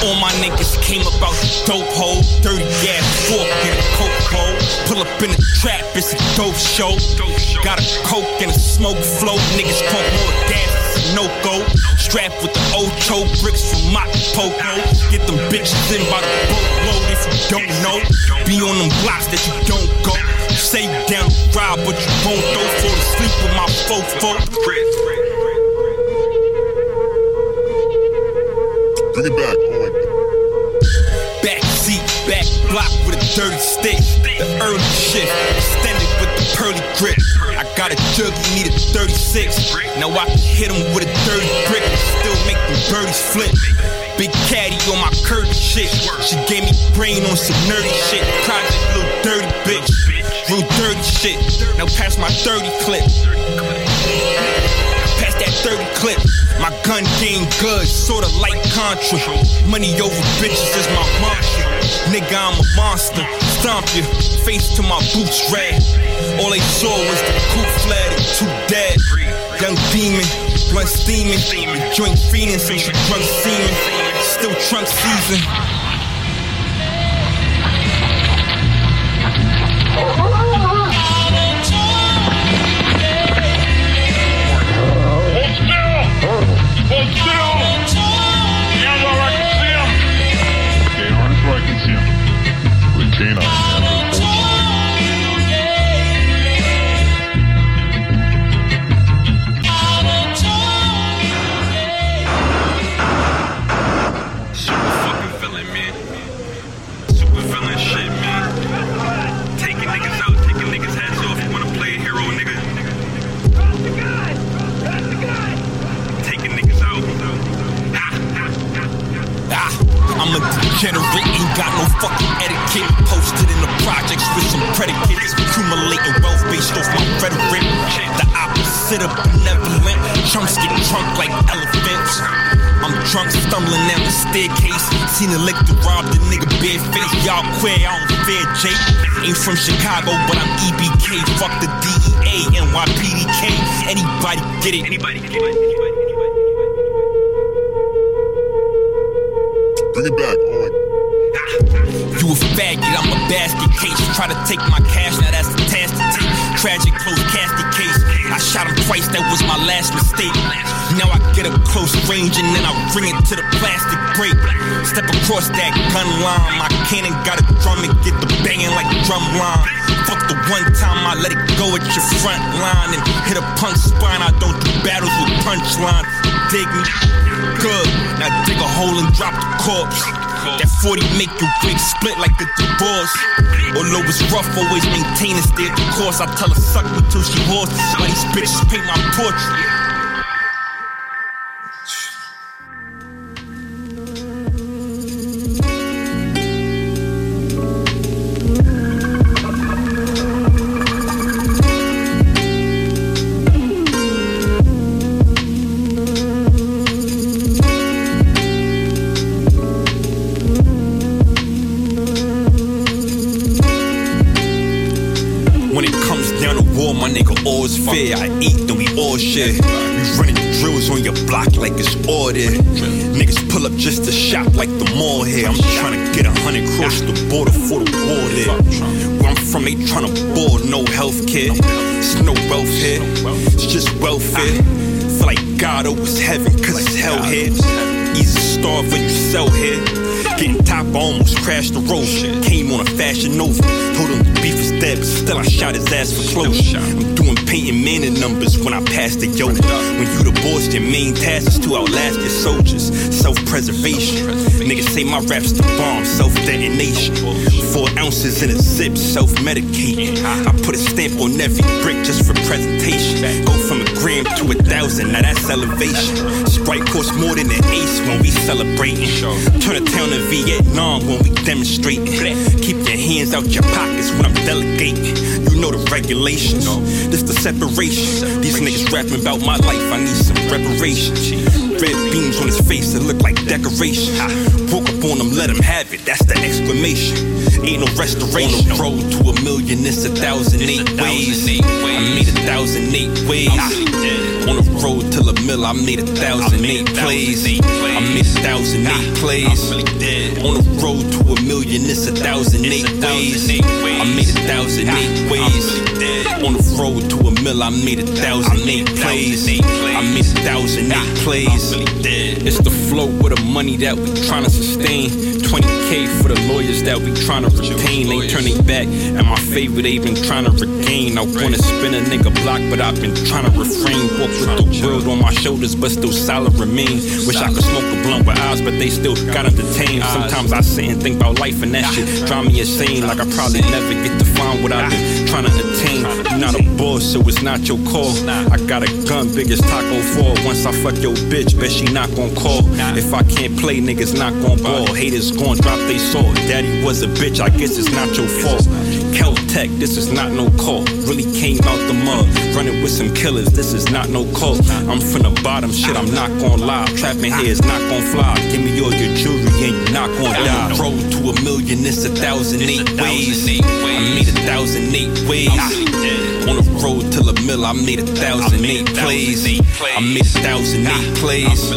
All my niggas came about the dope hole, dirty gas, fork in a coke hole. Pull up in the trap, it's a dope show. Got a coke and a smoke flow. Niggas pump more gas, no go. Strapped with the Ocho bricks from Poco. Get them bitches in by the boatload if you don't know. Be on them blocks that you don't go. Say down ride, but you won't go for to sleep with my fofo. Bring it. Back dirty stick. The early shift, extended with the pearly grip. I got a jug, you need a 36. Now I can hit him with a dirty and still make them birdies flip. Big caddy on my curtain shit. She gave me brain on some nerdy shit. Project little dirty bitch. Real dirty shit. Now pass my 30 clip. That 30 clip. My gun game good, sorta like Contra. Money over bitches is my mantra. Nigga, I'm a monster. Stomp you, face to my boots red. All they saw was the coupe flat and two dead. Young demon, blunt steaming. Joint fiending since you drunk semen. Still trunk season. Degenerate, ain't got no fucking etiquette. Posted in the projects with some predicates. Accumulating wealth based off my rhetoric. The opposite of benevolent. Chunks get drunk like elephants. I'm drunk, stumbling down the staircase. Seen a lick to rob the nigga bare face. Y'all queer, I don't fear Jake. Ain't from Chicago, but I'm EBK. Fuck the DEA, NYPDK. Anybody get it? Anybody, get it? anybody, Bring it back. Basket case. Try to take my cash, now that's the task to take. Tragic close casket case. I shot him twice, that was my last mistake. Now I get a close range and then I bring it to the plastic break. Step across that gun line. My cannon got a drum and get the banging like drum line. Fuck the one time I let it go at your front line and hit a punk spine. I don't do battles with punchlines. Dig me? Good. Now dig a hole and drop the corpse. That 40 make your wig split like a divorce. Although it's rough, always maintain a the course. I tell her suck me she hoarse. Why these bitches paint my portrait? Fair. I eat, then we all share. We running drills on your block like it's order. Niggas pull up just to shop like the mall here. I'm trying to get a hundred cross the border for the war there. Where I'm from, they trying to board, no health care. It's no welfare, it's just welfare. Feel like God owes heaven, cause it's hell here. Easy starve when you sell here. Getting top, almost crashed the road. Shit. Came on a fashion over. Told him the beef was dead, but still I shot his ass for closure. I'm doing Peyton in numbers when I pass the yoke. When you the boss, your main task is to outlast your soldiers. Self preservation. Niggas say my rap's the bomb, self detonation. Four ounces in a zip, self medicating. I put a stamp on every brick just for presentation. Go from a gram to a thousand, now that's elevation. Sprite costs more than an ace when we celebrating. Turn a town to Vietnam when we demonstrating. Keep your hands out your pockets when I'm delegating. You know the regulations. This the separation. These niggas rapping about my life, I need some reparations. Red beams on his face that look like decoration. Woke up on him, let him have it, that's the exclamation. Ain't no restoration. On the road to a million, it's a thousand eight ways. I made a thousand eight ways. On the road to the mill, I made a thousand eight plays. I made a thousand eight plays. On the road to a million, it's a thousand eight ways. I made a thousand eight ways. On the road to a mill, I made a thousand eight plays. I made a thousand eight plays. It's the flow with the money that we tryna sustain. 20k for the lawyers that we tryna retain. They turning back, and my favor they been tryna regain. I wanna spin a nigga block, but I've been tryna refrain. Walk with the world on my shoulders, but still solid remain. Wish I could smoke a blunt with eyes, but they still got them detained. Sometimes I sit and think about life and that shit drive me insane. Like I probably never get to find what I've been trying to attain. Not a boss, so it's not your call. I got a gun big as Taco Fall. Once I fuck your bitch, bet she not gon' call. If I can't play, niggas not gon' ball. Haters gon' drop they sword. Daddy was a bitch, I guess it's not your fault. Caltech, this is not no call. Really came out the mud, running with some killers. This is not no cult. I'm from the bottom, shit. I'm not gon' lie. Trapping here is not gon' fly. Give me all your jewelry and you not gon' die. Road to a million, it's a thousand eight ways. I made a thousand eight ways. On the road to the mill, I made a thousand eight plays. I made a thousand eight plays.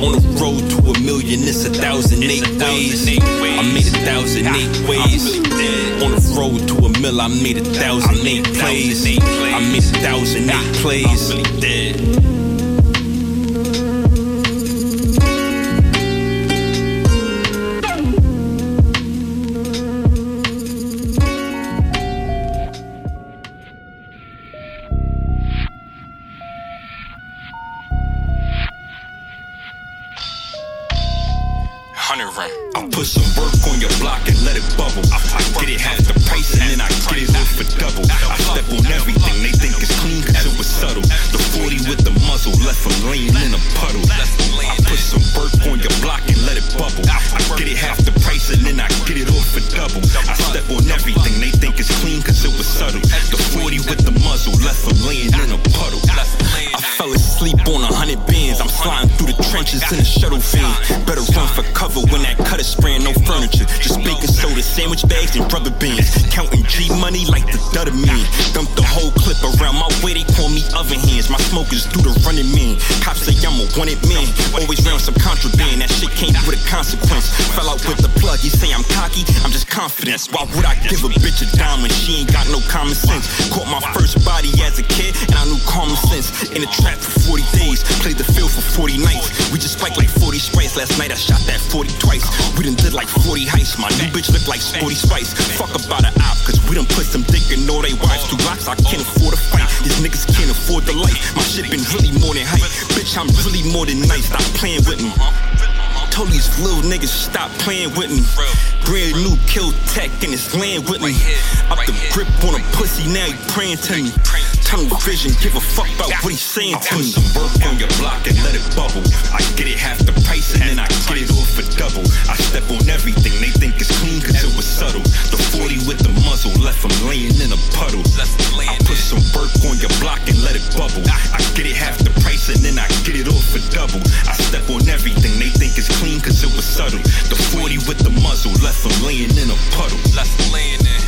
On the road to a million, it's a thousand eight ways. I made a thousand eight ways. On the road to a mill, I made a thousand eight plays. I made a thousand eight plays. The Dump the whole clip around my way, they call me oven hands. My smokers do the running man. Cops say I'm a wanted man. Always round some contraband. That shit came with a consequence. Fell out with the plug, he say I'm cocky, I'm just confident. Why would I give a bitch a dime when she ain't got no common sense? Caught my first body as a kid, and I knew common sense. In a trap for 40 days, played the field for 40 nights. We just spiked like 40 sprites. Last night I shot that 40 twice. We done did like 40 heists. My new bitch look like Sporty Spice. Fuck about an op, cause we done put some dick in all they wives. Two locks, I can't afford a fight. These niggas can't afford the life. My shit been really more than hype. Bitch, I'm really more than nice. Stop playing with me. Told these little niggas stop playing with me. Brand new kill tech and it's land with me. Up the grip on a pussy, now you praying to me. Tunnel vision, give a fuck about what he's saying to me. some work on your block and let it bubble. I get it half the price and then I get it off for double. I step on everything, they think it's clean cause it was subtle. The 40 with the muzzle left them laying in a puddle. I put some work on your block and let it bubble. I get it half the price and then I get it off for double. I step on everything, they think it's clean cause it was subtle. The 40 with the muzzle left them laying in a puddle. Left them laying in.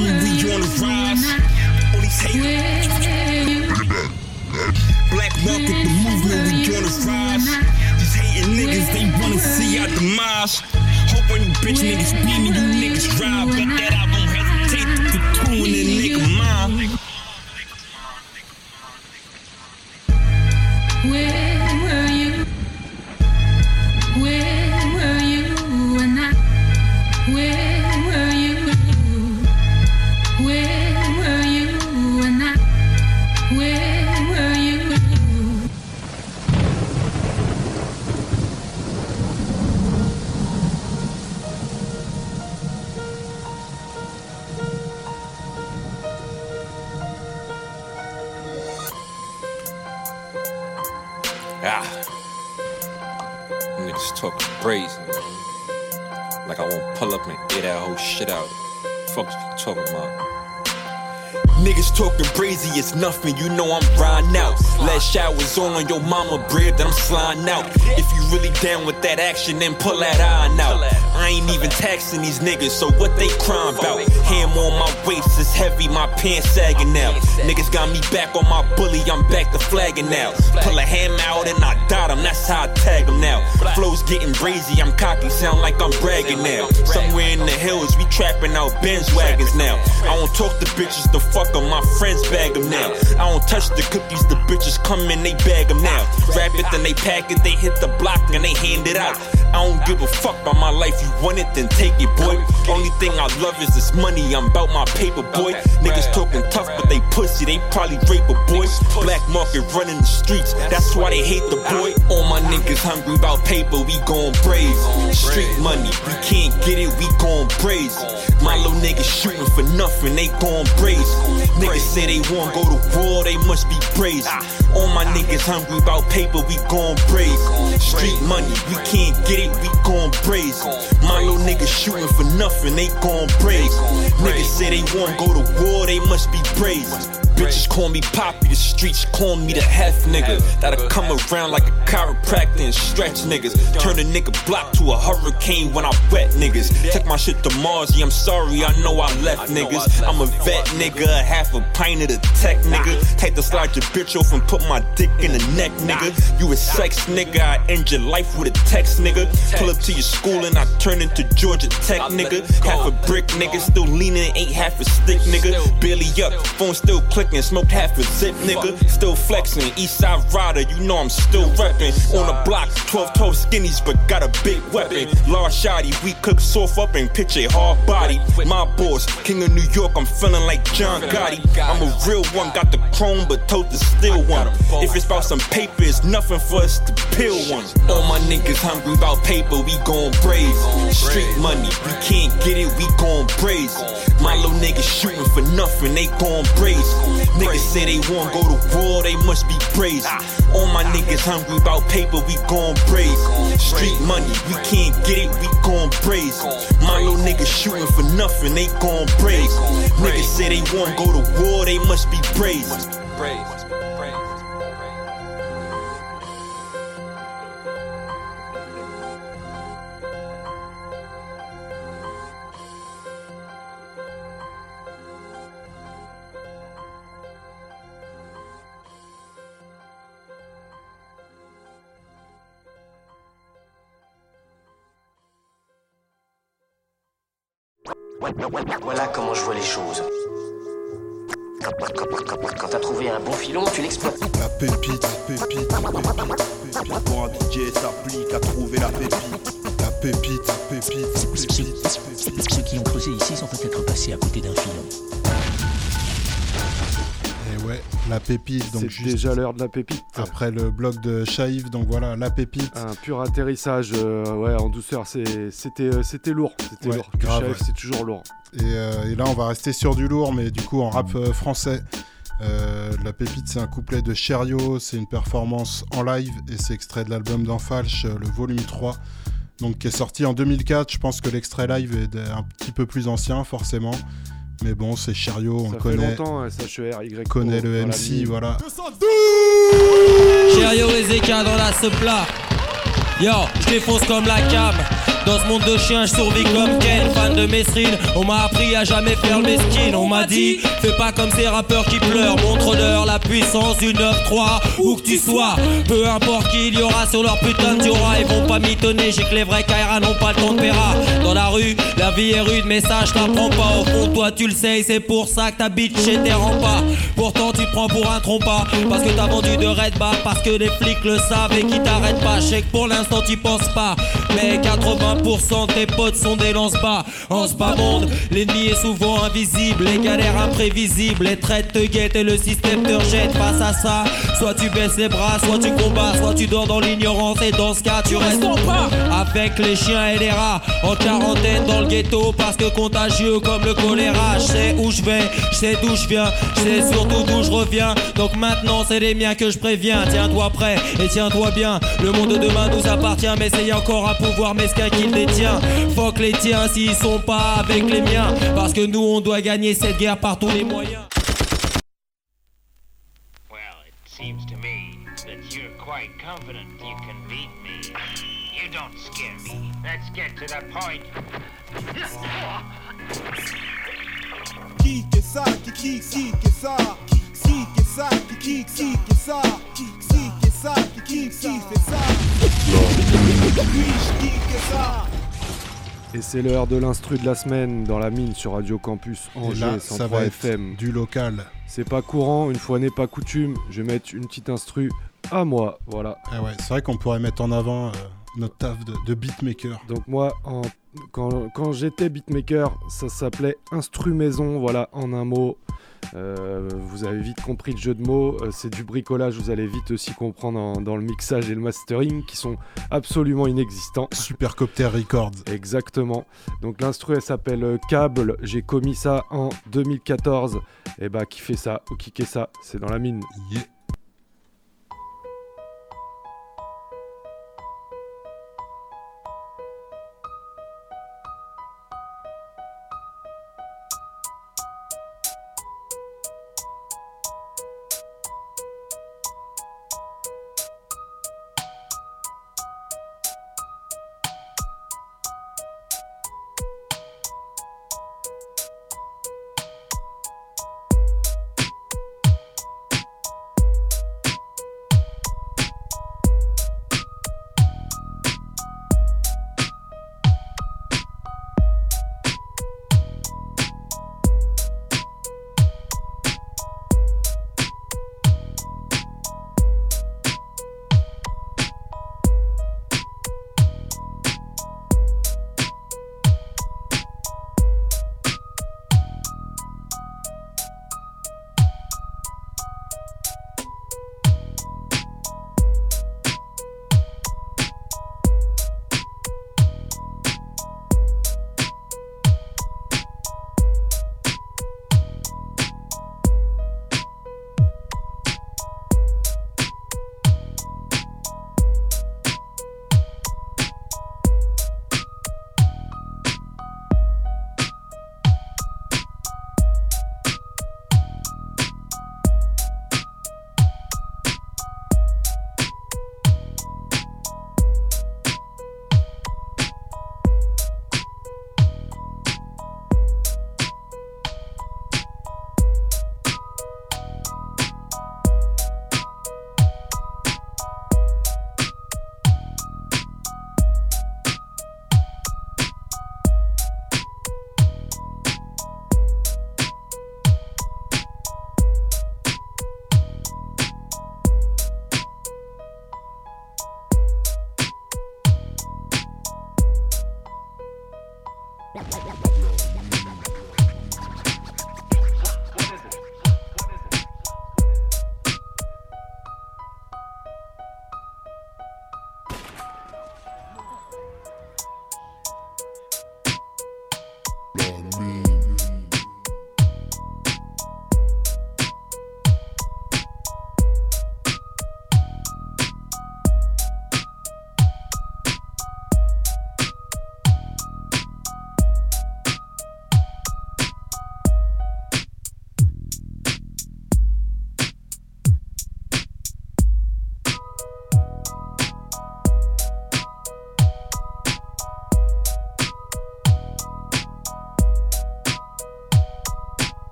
Movement, we on the rise. Black market, the movement, we on the rise. These hating niggas, they wanna see our demise. Hope when you bitch niggas beat me, you niggas ride. Bet that I won't hesitate to two in nigga mind. Nothing, you know I'm riding out. Last showers on your mama bread, then I'm sliding out. If you really down with that action, then pull that iron out. I ain't even taxing these niggas, so what they crying about? Ham on my waist is heavy, my pants sagging now. Niggas got me back on my bully, I'm back to flagging now. Pull a ham out and I dot him, that's how I tag him now. Flows getting crazy, I'm cocky, sound like I'm bragging now. Somewhere in the hills, we trapping out Benz wagons now. I don't talk to bitches, the fuck 'em, my friends bag 'em now. I don't touch the cookies, the bitches come in, they bag bag 'em now. Wrap it, then they pack it, they hit the block and they hand it out. I don't give a fuck about my life, you want it, then take it, boy. Only thing I love is this money, I'm about my paper, boy. Niggas talking tough, but they pussy, they probably rape a boy. Black market running the streets, that's why they hate the boy. All my niggas hungry about paper, we gon' brave. Street money, we can't get it, we gon' braze. My little niggas shooting for nothing, they gon' braze. Niggas say they won't go to war, they must be brazen. All my niggas hungry about paper, we gon' braze. Street money, we can't get it, we gon' braze. My little niggas shooting for nothing, they gon' braze. Niggas say they won't go to war, they must be brazen. Bitches call me Poppy, the streets call me the half nigga. That'll come around like a chiropractor and stretch niggas. Turn a nigga block to a hurricane when I wet niggas. Took my shit to Mars, yeah, I'm sorry, I know I left niggas. I'm a vet nigga, a half a pint of the tech nigga. Take the slide your bitch off and put my dick in the neck nigga. You a sex nigga, I end your life with a text nigga. Pull up to your school and I turn into Georgia Tech nigga. Half a brick nigga, still leaning, ain't half a stick nigga. Barely up, phone still clicking, smoked half a zip nigga. Still flexing, east side rider, you know I'm still reppin'. On the block, 12 12 skinnies, but got a big weapon. Large shoddy, we cook soft up and pitch a hard body. My boss, king of New York, I'm feeling like John Gotti. I'm a real one, got the chrome, but told the steel one. If it's about some paper, it's nothing for us to peel one. All my niggas hungry about paper, we gon' braze. Street money, we can't get it, we gon' braze. My little niggas shooting for nothing, they gon' braze. Niggas say they won't go to war, they must be crazy. All my niggas hungry about paper, we gon' braze. Street money, we can't get it, we gon' braze. My little niggas shooting for nothing, they gon' braze. Niggas say they won't go to war, they must be brazen. Voilà comment je vois les choses. Quand, t'as trouvé un bon filon, tu l'exploites. La pépite, pépite, pépite, pépite. Pour un DJ s'applique à trouver la pépite. La pépite, pépite, pépite. Ceux qui ont creusé ici sont peut-être passés à côté d'un filon. La pépite. Donc C'est déjà l'heure de la pépite. Après le bloc de Shaïf, donc voilà, la pépite. Un pur atterrissage, euh, ouais, en douceur. C'était, euh, c'était lourd. C'était Ouais, lourd. grave, Chef, ouais. c'est toujours lourd. Et, euh, et là, on va rester sur du lourd, mais du coup en rap euh, français. La pépite, c'est un couplet de Cherio, c'est une performance en live et c'est extrait de l'album d'Enfalch, euh, le volume 3, donc qui est sorti en 2004. Je pense que l'extrait live est un petit peu plus ancien, forcément. Mais bon, c'est Cherio, on Ça connaît. longtemps, hein, SHER, connaît le MC, voilà. Cherio et Zeka dans la plat. Yo, je défonce comme la cam. Dans ce monde de chiens, je survis comme Ken, fan de Mesrine. On m'a appris à jamais faire le mesquine. On m'a dit, fais pas comme ces rappeurs qui pleurent. Montre-leur la puissance du 9-3, où que tu sois. Peu importe qui il y aura sur leur putain de Diora. Ils vont pas m'étonner, j'ai que les vrais N'ont pas le temps de Péra. Dans la rue, la vie est rude, mais ça je t'apprends pas. Au fond, toi tu le sais, c'est pour ça que ta bitch chez tes pas. Pourtant, tu prends pour un trompa. Parce que t'as vendu de Red Bar, parce que les flics le savent et qui t'arrêtent pas. Je sais que pour l'instant, tu penses pas. Mais 80% de tes potes sont des lance-bas. En ce bas monde, l'ennemi est souvent invisible. Les galères imprévisibles, les traites te guettent et le système te rejette. Face à ça, soit tu baisses les bras, soit tu combats, soit tu dors dans l'ignorance. Et dans ce cas, tu restes pas avec les chiens et les rats. En quarantaine dans le ghetto, parce que contagieux comme le choléra. Je sais où je vais, je sais d'où je viens, je sais surtout d'où je reviens. Donc maintenant, c'est les miens que je préviens. Tiens-toi prêt et tiens-toi bien. Le monde de demain nous appartient, mais c'est encore un pouvoir mesquin qui le détient. Fuck les tiens s'ils sont pas avec les miens. Parce que nous, on doit gagner cette guerre par tous les moyens. Let's get to the point. Qui que ça, qui qui qui que ça, qui que ça, qui qui qui que ça, qui que ça, qui qui qui fait ça. Qui que ça. Et c'est l'heure de l'instru de la semaine dans la mine sur Radio Campus Angers là, ça 103 va être FM. du local. C'est pas courant, une fois n'est pas coutume, je vais mettre une petite instru à moi, voilà. Ah ouais, c'est vrai qu'on pourrait mettre en avant euh, notre taf de, de beatmaker. Donc moi, en- quand, quand j'étais beatmaker, ça s'appelait instru maison, voilà, en un mot. Euh, vous avez vite compris le jeu de mots, euh, c'est du bricolage, vous allez vite aussi comprendre en- dans le mixage et le mastering qui sont absolument inexistants. Supercopter Records. Exactement. Donc l'instru elle s'appelle euh, Câble, j'ai commis ça en 2014. Et bah qui fait ça ou qui fait ça, c'est dans la mine. Yeah.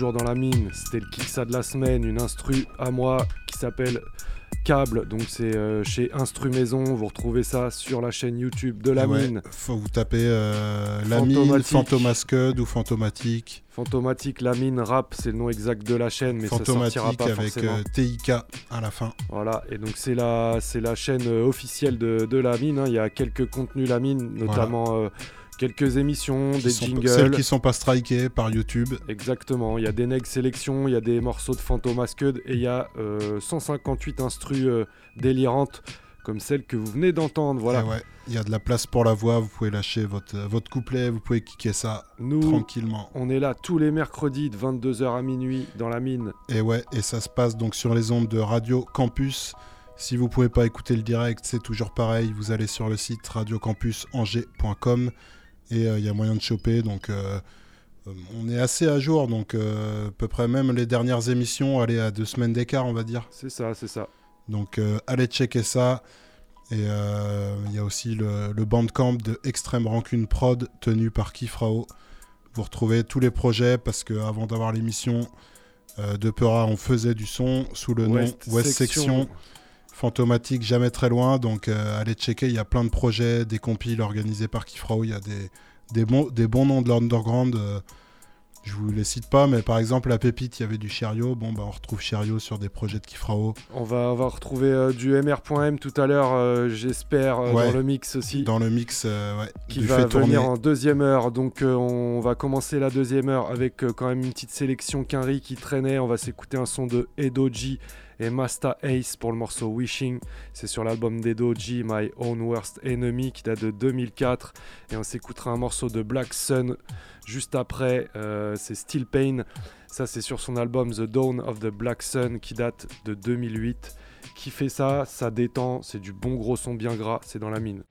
Dans la mine. C'était le Kiksa de la semaine, une instru à moi qui s'appelle Câble. Donc c'est euh, chez Instru Maison. Vous retrouvez ça sur la chaîne YouTube de la ouais, mine. Faut vous taper euh, la mine. Fantomascud ou Fantomatique. Fantomatique, la mine, rap, c'est le nom exact de la chaîne, mais ça sortira pas avec forcément. euh, TIK à la fin. Voilà, et donc c'est la, c'est la chaîne officielle de, de la mine. hein. Il y a quelques contenus la mine, notamment quelques émissions, Qui des sont- jingles. Celles qui sont pas strikées par YouTube. Exactement, il y a des neg sélections, il y a des morceaux de Fantomascud et il y a euh, 158 instrus euh, délirantes comme celle que vous venez d'entendre. Voilà. Ouais, il y a de la place pour la voix, vous pouvez lâcher votre, euh, votre couplet, vous pouvez kicker ça Nous, tranquillement. on est là tous les mercredis de 22h à minuit dans la mine. Et ouais, et ça se passe donc sur les ondes de Radio Campus. Si vous pouvez pas écouter le direct, c'est toujours pareil. Vous allez sur le site radiocampusangers.com et euh, il y a moyen de choper. Donc euh, euh, on est assez à jour, donc euh, à peu près même les dernières émissions, allez à deux semaines d'écart, on va dire. C'est ça, c'est ça. Donc euh, allez checker ça. Et euh, il y a aussi le, le bandcamp de Extrême Rancune Prod tenu par Kifrao. Vous retrouvez tous les projets parce que avant d'avoir l'émission euh, de Peura, on faisait du son sous le West nom West Section. Section. Fantomatique, jamais très loin. Donc euh, allez checker, il y a plein de projets, des compiles organisés par Kifrao. Il y a des, des, bons, des bons noms de l'underground. euh, je vous les cite pas, mais par exemple, la pépite, il y avait du Cherio. Bon, bah, on retrouve Cherio sur des projets de Kifrao. On va, on va retrouver euh, du MR.M tout à l'heure, euh, j'espère, euh, Ouais. dans le mix aussi. Dans le mix, ouais, qui va fait tourner. venir en deuxième heure. Donc on va commencer la deuxième heure avec quand même une petite sélection Quinry qui traînait. On va s'écouter un son de Edoji et Masta Ace pour le morceau Wishing. C'est sur l'album d'Edoji, My Own Worst Enemy, qui date de 2004. Et on s'écoutera un morceau de Black Sun juste après. euh, c'est Still Pain. Ça c'est sur son album The Dawn of the Black Sun qui date de 2008. Qui fait ça, ça détend, c'est du bon gros son bien gras, c'est dans la mine.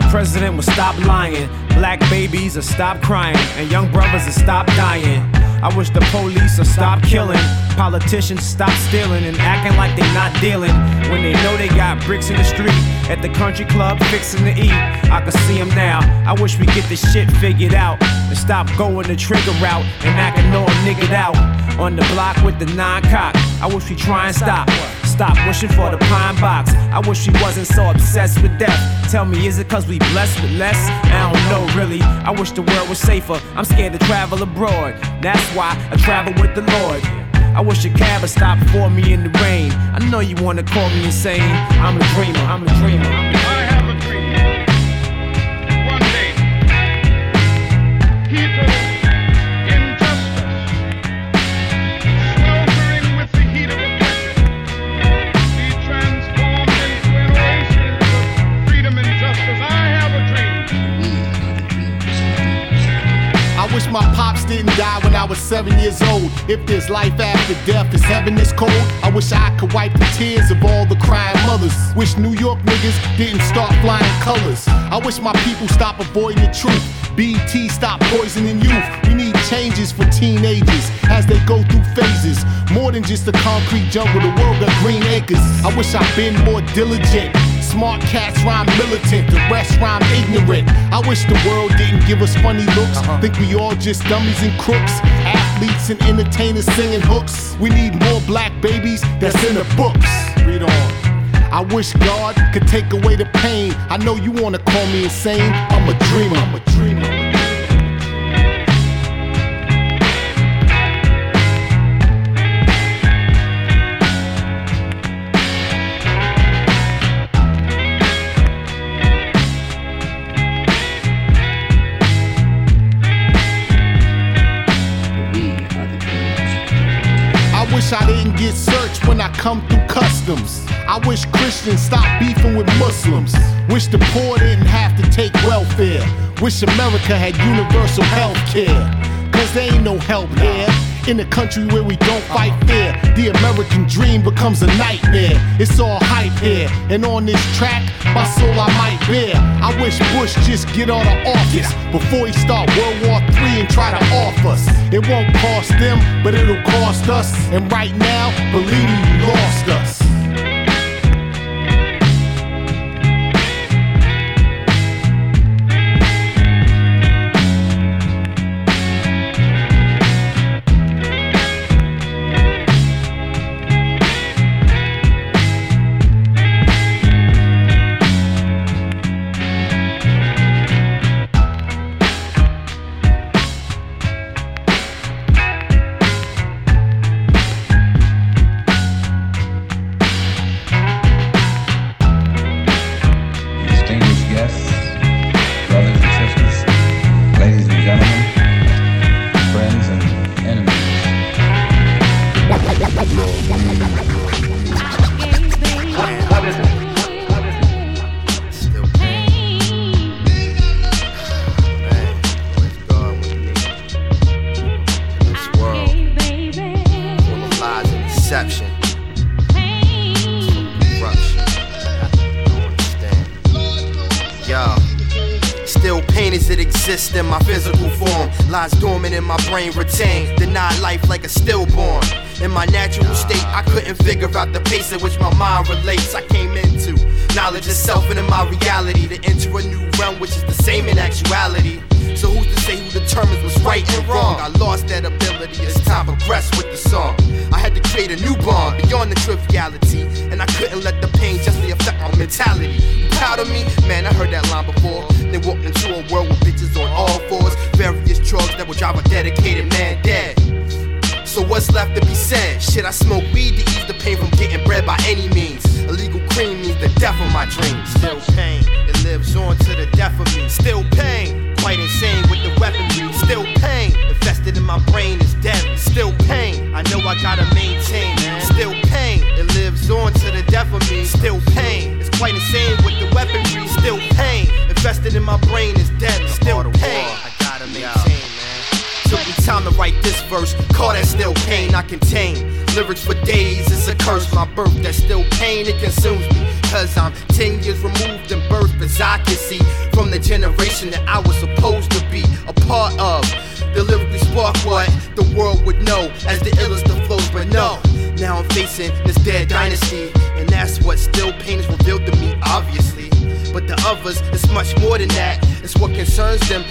The president would stop lying. Black babies would stop crying. And young brothers would stop dying. I wish the police would stop killing. Politicians stop stealing and acting like they not dealing. When they know they got bricks in the street. At the country club fixing to eat. I can see them now. I wish we get this shit figured out. And stop going the trigger route and acting all niggered out. On the block with the nine cock. I wish we try and stop. Stop wishing for the pine box. I wish we wasn't so obsessed with death. Tell me, is it cause we blessed with less? I don't know really. I wish the world was safer. I'm scared to travel abroad. That's why I travel with the Lord. I wish a cab would stop for me in the rain. I know you wanna call me insane. I'm a dreamer, I'm a dreamer. Wish my pops didn't die when I was seven years old. If there's life after death, is heaven this cold? I wish I could wipe the tears of all the crying mothers. Wish New York niggas didn't start flying colors. I wish my people stop avoiding the truth. BT stop poisoning youth. We need changes for teenagers as they go through phases. More than just a concrete jungle, the world got green acres. I wish I'd been more diligent. Smart cats rhyme militant, the rest rhyme ignorant. I wish the world didn't give us funny looks. Uh-huh. Think we all just dummies and crooks. Athletes and entertainers singing hooks. We need more black babies that's in the books. Read on. I wish God could take away the pain. I know you wanna call me insane. I'm a dreamer. I'm a dreamer. Come through customs. I wish Christians stop beefing with Muslims. Wish the poor didn't have to take welfare. Wish America had universal health care. Cause there ain't no help here. In a country where we don't fight fair, the American dream becomes a nightmare. It's all hype here, and on this track, my soul I might bear. I wish Bush just get out of office before he start World War III and try to off us. It won't cost them, but it'll cost us. And right now, believe me, lost us.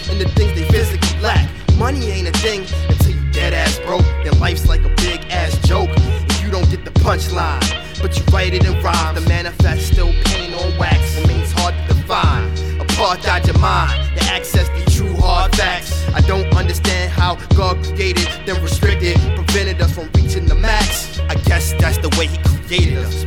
And the things they physically lack. Money ain't a thing until you dead ass broke. Then life's like a big ass joke if you don't get the punchline. But you write it in rhyme. The manifest still pain on wax remains hard to define. Apartheid your mind to access the true hard facts. I don't understand how God created, then restricted, prevented us from reaching the max. I guess that's the way He created us,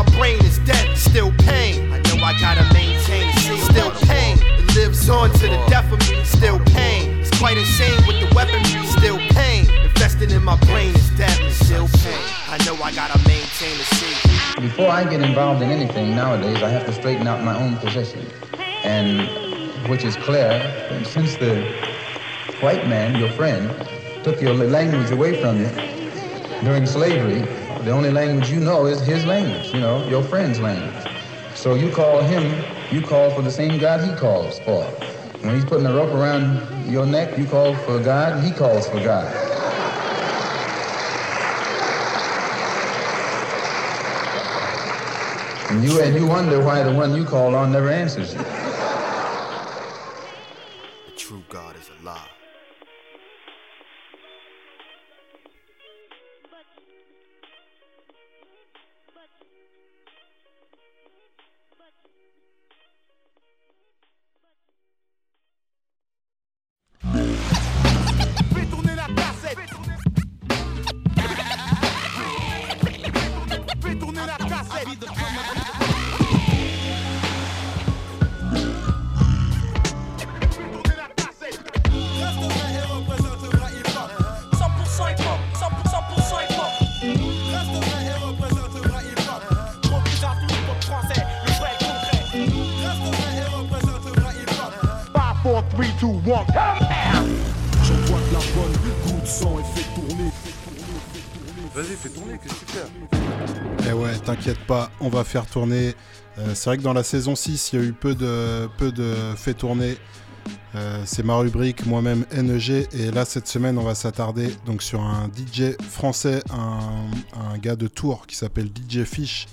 my brain is dead. Still pain. I know I gotta maintain. Still pain. It lives on to the death of me. Still pain. It's quite insane with the weaponry. Still pain. Infested in my brain is dead. Still pain. I know I gotta maintain the scene. Before I get involved in anything nowadays, I have to straighten out my own position. And which is clear, since the white man, your friend, took your language away from you during slavery, the only language you know is his language, you know, your friend's language. So you call him, you call for the same God he calls for. When he's putting a rope around your neck, you call for God, he calls for God. And you and you wonder why the one you call on never answers you. On va faire tourner. Euh, c'est vrai que dans la saison 6, il y a eu peu de, peu de fait tourner. Euh, c'est ma rubrique, moi-même NEG. Et là, cette semaine, on va s'attarder donc sur un DJ français, un, un gars de Tours qui s'appelle DJ Fish,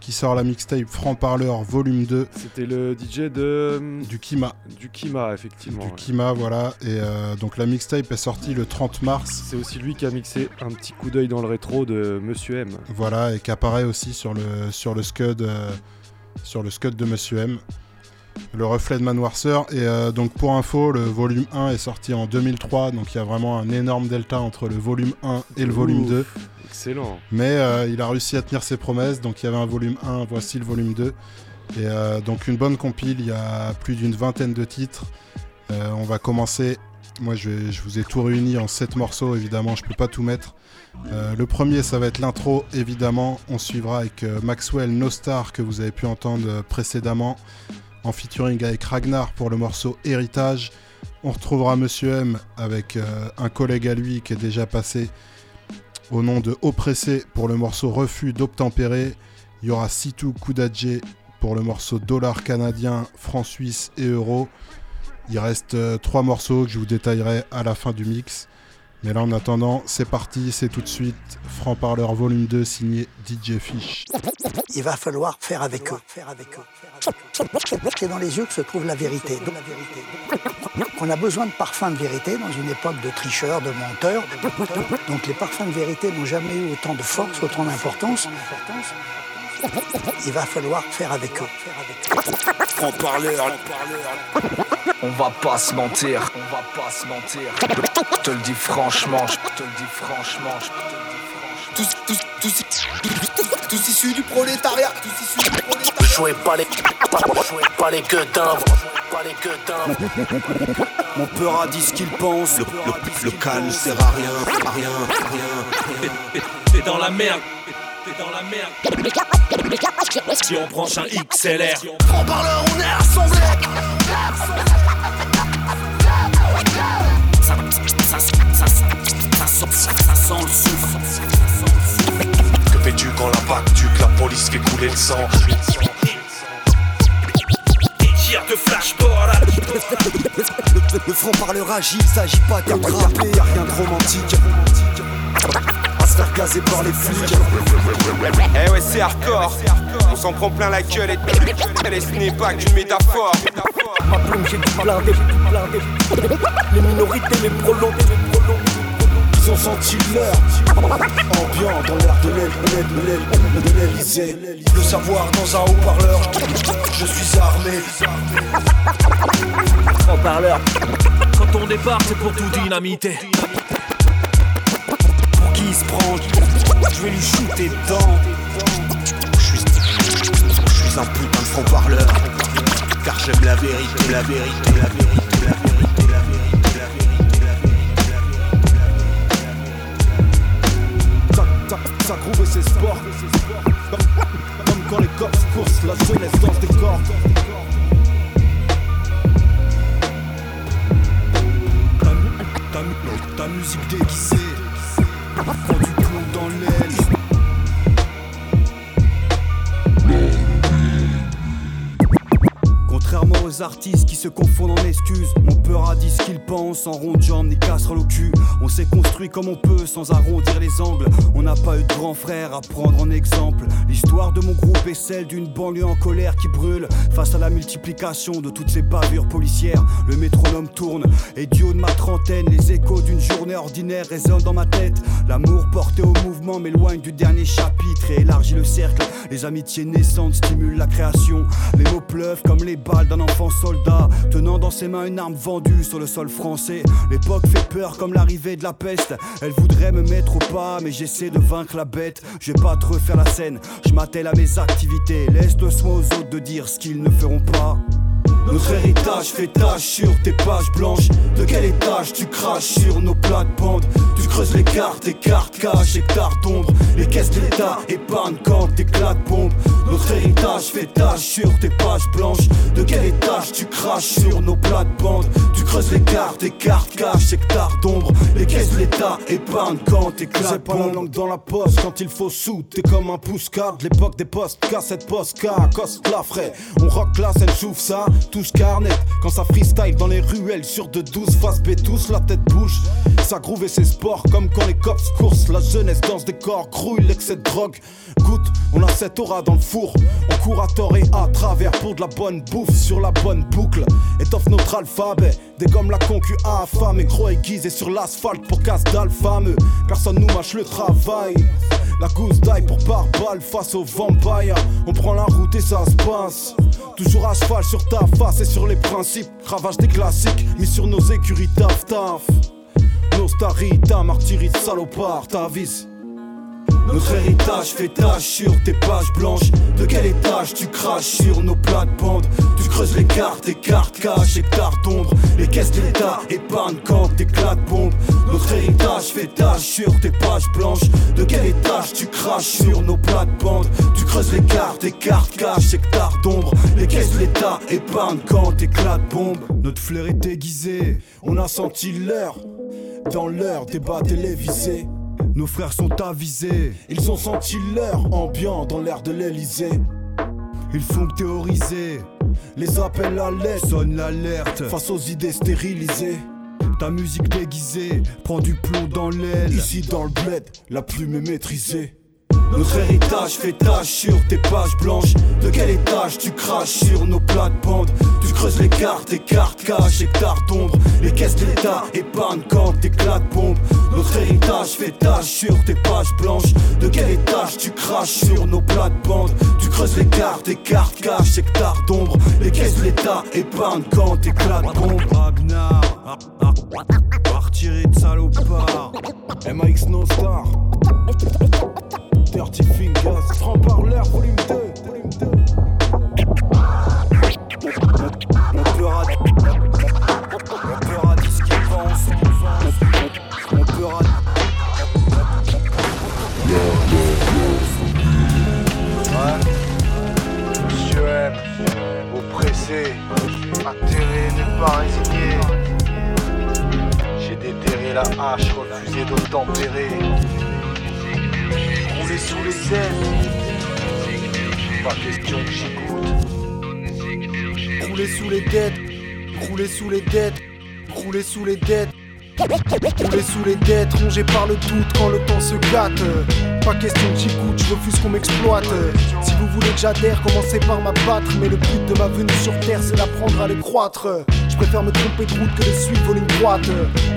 qui sort la mixtape Franc Parleur Volume 2. C'était le DJ de. Du Kima. Du Kima, effectivement. Du ouais. Kima, voilà. Et euh, donc la mixtape est sortie le 30 mars. C'est aussi lui qui a mixé un petit coup d'œil dans le rétro de Monsieur M. Voilà, et qui apparaît aussi sur le, sur le Scud, euh, sur le Scud de Monsieur M. Le reflet de Manoirceur. Et euh, donc pour info, le volume 1 est sorti en 2003, donc il y a vraiment un énorme delta entre le volume 1 et le volume Ouf, 2. Excellent. Mais euh, il a réussi à tenir ses promesses, donc il y avait un volume 1, voici le volume 2. Et euh, donc une bonne compile, il y a plus d'une vingtaine de titres. Euh, on va commencer, moi je, vous ai tout réuni en 7 morceaux, évidemment je peux pas tout mettre. Le premier ça va être l'intro, évidemment. On suivra avec Maxwell No Star que vous avez pu entendre précédemment, en featuring avec Ragnar pour le morceau Héritage. On retrouvera Monsieur M avec un collègue à lui qui est déjà passé au nom de Oppressé pour le morceau Refus d'Obtempérer. Il y aura Sitou Koudadje pour le morceau Dollar canadien, franc suisse et euro. Il reste euh, trois morceaux que je vous détaillerai à la fin du mix. Mais là en attendant, c'est parti, c'est tout de suite. Franc Parleur volume 2 signé DJ Fish. Il va falloir faire avec eux. C'est dans les yeux que se trouve la vérité. Donc, on a besoin de parfums de vérité dans une époque de tricheurs, de menteurs. Donc les parfums de vérité n'ont jamais eu autant de force, autant d'importance. Il va falloir faire avec eux. Franc parleur. On va pas se mentir. On va pas se mentir. Je te le dis franchement. Je te le dis franchement. je te le dis Tous, tous, tous, tous, tous issus du prolétariat. Tous issus du prolétariat. Jouez pas les, jouez pas les gueux timbres. Mon peur a dit ce qu'il pense. Le, le, le calme sert à rien, à rien, à rien. T'es dans la merde. T'es dans la merde. Si on branche un XLR. Franc parleur, on est rassemblés. Ça, ça, ça, ça, sent- ça sent le souffle. Que fais-tu quand la PAC tue, que la police fait couler le sang Tire de flashball. Le, parleur agit, il s'agit pas d'attraper. Y'a rien de romantique. Gazer par les flics. Eh ouais, c'est hardcore. On s'en prend plein la gueule et, et ce n'est pas qu'une métaphore. Ma plume, j'ai tout blindé. Les minorités, les prolongés, les. Ils ont senti l'heure. Ambiant dans l'air de l'aile, de l'aile, de l'aile, de l'Elysée. Le savoir dans un haut-parleur. Je suis armé. En parleur. Quand on débarque, c'est pour tout dynamiter. Il se prend Je vais lui shooter dedans. Je suis, un putain de franc parleur. Car j'aime la vérité, la vérité, la vérité, la vérité. Ça, groove et c'est sport. Comme quand les cops courent, la jeunesse danse des mu- ta musique déguisée こじ artistes qui se confondent en excuses, mon peur a dit ce qu'il pense, en rond de jambe ni casserole au cul. On s'est construit comme on peut sans arrondir les angles. On n'a pas eu de grand frère à prendre en exemple. L'histoire de mon groupe est celle d'une banlieue en colère qui brûle face à la multiplication de toutes ces bavures policières. Le métronome tourne et du haut de ma trentaine, les échos d'une journée ordinaire résonnent dans ma tête. L'amour porté au mouvement m'éloigne du dernier chapitre et élargit le cercle. Les amitiés naissantes stimulent la création. Les mots pleuvent comme les balles d'un enfant soldat, tenant dans ses mains une arme vendue sur le sol français. L'époque fait peur comme l'arrivée de la peste. Elle voudrait me mettre au pas, mais j'essaie de vaincre la bête. Je vais pas te refaire la scène, je m'attelle à mes activités. Laisse le soin aux autres de dire ce qu'ils ne feront pas. Notre héritage fait tache sur tes pages blanches. De quel étage tu craches sur nos plates-bandes Tu creuses les cartes, tes cartes caches, hectares d'ombre. Les caisses de l'État épargnent quand t'éclates bombe. Notre héritage fait tache sur tes pages blanches. De quel étage tu craches sur nos plates-bandes Tu creuses les cartes, tes cartes caches, hectares d'ombre. Les caisses de l'État épargnent quand t'éclates C'est pas la langue dans la poche quand il faut sous. T'es comme un pouce-card, l'époque des postes, cassette post-car, coste la frais. On rock là, elle chauffe ça, Quand ça freestyle dans les ruelles sur de douze face B tous, la tête bouge. Ça groove et c'est sport, comme quand les cops coursent. La jeunesse danse des corps, grouille l'excès de drogue. Goûte, on a cette aura dans le four. On court à tort et à travers pour de la bonne bouffe sur la bonne boucle. Étoffe notre alphabet, dégomme la concu affamée. Gros aiguisé sur l'asphalte pour casse d'alphameux. Personne nous mâche le travail. La gousse d'ail pour par balle face au vampire. On prend la route et ça se passe. Toujours à sur ta face et sur les principes. Ravage des classiques, mis sur nos écuries taf taf. Nostarita, martyrite, salopard, t'avise. Notre héritage fait tache sur tes pages blanches. De quel étage tu craches sur nos plates-bandes Tu creuses les cartes, tes cartes caches, hectares d'ombre. Les caisses de l'État épargnent quand t'éclates bombe. Notre héritage fait tache sur tes pages blanches. De quel étage tu craches sur nos plates-bandes Tu creuses les cartes, tes cartes caches, hectares d'ombre. Les caisses de l'État épargnent quand t'éclates bombe. Notre flair est aiguisé, on a senti l'heure. Dans leur débat télévisé, nos frères sont avisés. Ils ont senti leur ambiant dans l'air de l'Elysée. Ils font théoriser. Les appels à l'aide sonnent l'alerte face aux idées stérilisées. Ta musique déguisée prend du plomb dans l'aile. Ici dans le bled, la plume est maîtrisée. Notre héritage fait tache sur tes pages blanches. De quel étage tu craches sur nos plates-bandes Tu creuses les cartes, tes cartes caches, hectares d'ombre. Les caisses de l'État épargnent quand t'éclates bombe. Notre héritage fait tache sur tes pages blanches. De quel étage tu craches sur nos plates-bandes Tu creuses les cartes, tes cartes caches, hectares d'ombre. Les caisses de l'État épargnent quand t'éclates bombe. Martyri de salopard, MAX No Star, Dirty Fingers, Franc-Parleur, volume 2. Mon cœur a Mon cœur a dit ce qu'il pense. Mon cœur a Ouais. Monsieur M, oppressé, atterré, ne pas résigné. J'ai déterré la hache, refusé d'obtempérer. Sous les ailes. Pas question que j'y goûte. Rouler sous les dettes, rouler sous les dettes, rouler sous les dettes. Rouler sous les dettes, rongé par le doute quand le temps se gâte. Pas question que j'y goûte, je refuse qu'on m'exploite. Si vous voulez que j'adhère, commencez par m'abattre. Mais le but de ma venue sur terre, c'est d'apprendre à les croître. Je préfère me tromper de route que de suivre une droite.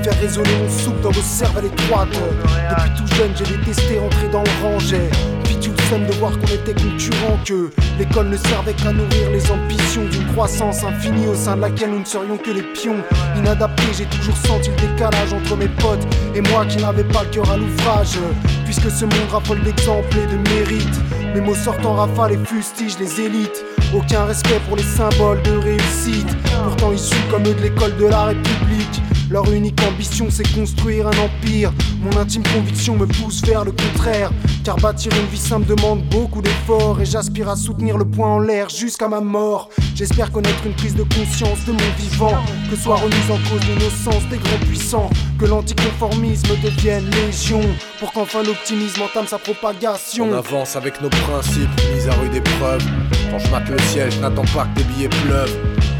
Faire résonner mon soupe dans vos cervelles étroites. Depuis tout jeune, j'ai détesté rentrer dans le rangé. Puis seum de voir qu'on était concurrents, que l'école ne servait qu'à nourrir les ambitions d'une croissance infinie au sein de laquelle nous ne serions que les pions. Inadaptés, j'ai toujours senti le décalage entre mes potes et moi qui n'avais pas le cœur à l'ouvrage. Puisque ce monde raffole d'exemples et de mérites, mes mots sortent en rafale et fustigent les élites. Aucun respect pour les symboles de réussite, pourtant issus comme eux de l'école de la République. Leur unique ambition c'est construire un empire. Mon intime conviction me pousse vers le contraire. Car bâtir une vie simple demande beaucoup d'efforts. Et j'aspire à soutenir le poing en l'air jusqu'à ma mort. J'espère connaître une prise de conscience de mon vivant. Que soit remise en cause l'innocence des grands puissants. Que l'anticonformisme devienne légion. Pour qu'enfin l'optimisme entame sa propagation. On avance avec nos principes, mis à rude épreuve. Quand je mate le ciel, je n'attends pas que des billets pleuvent.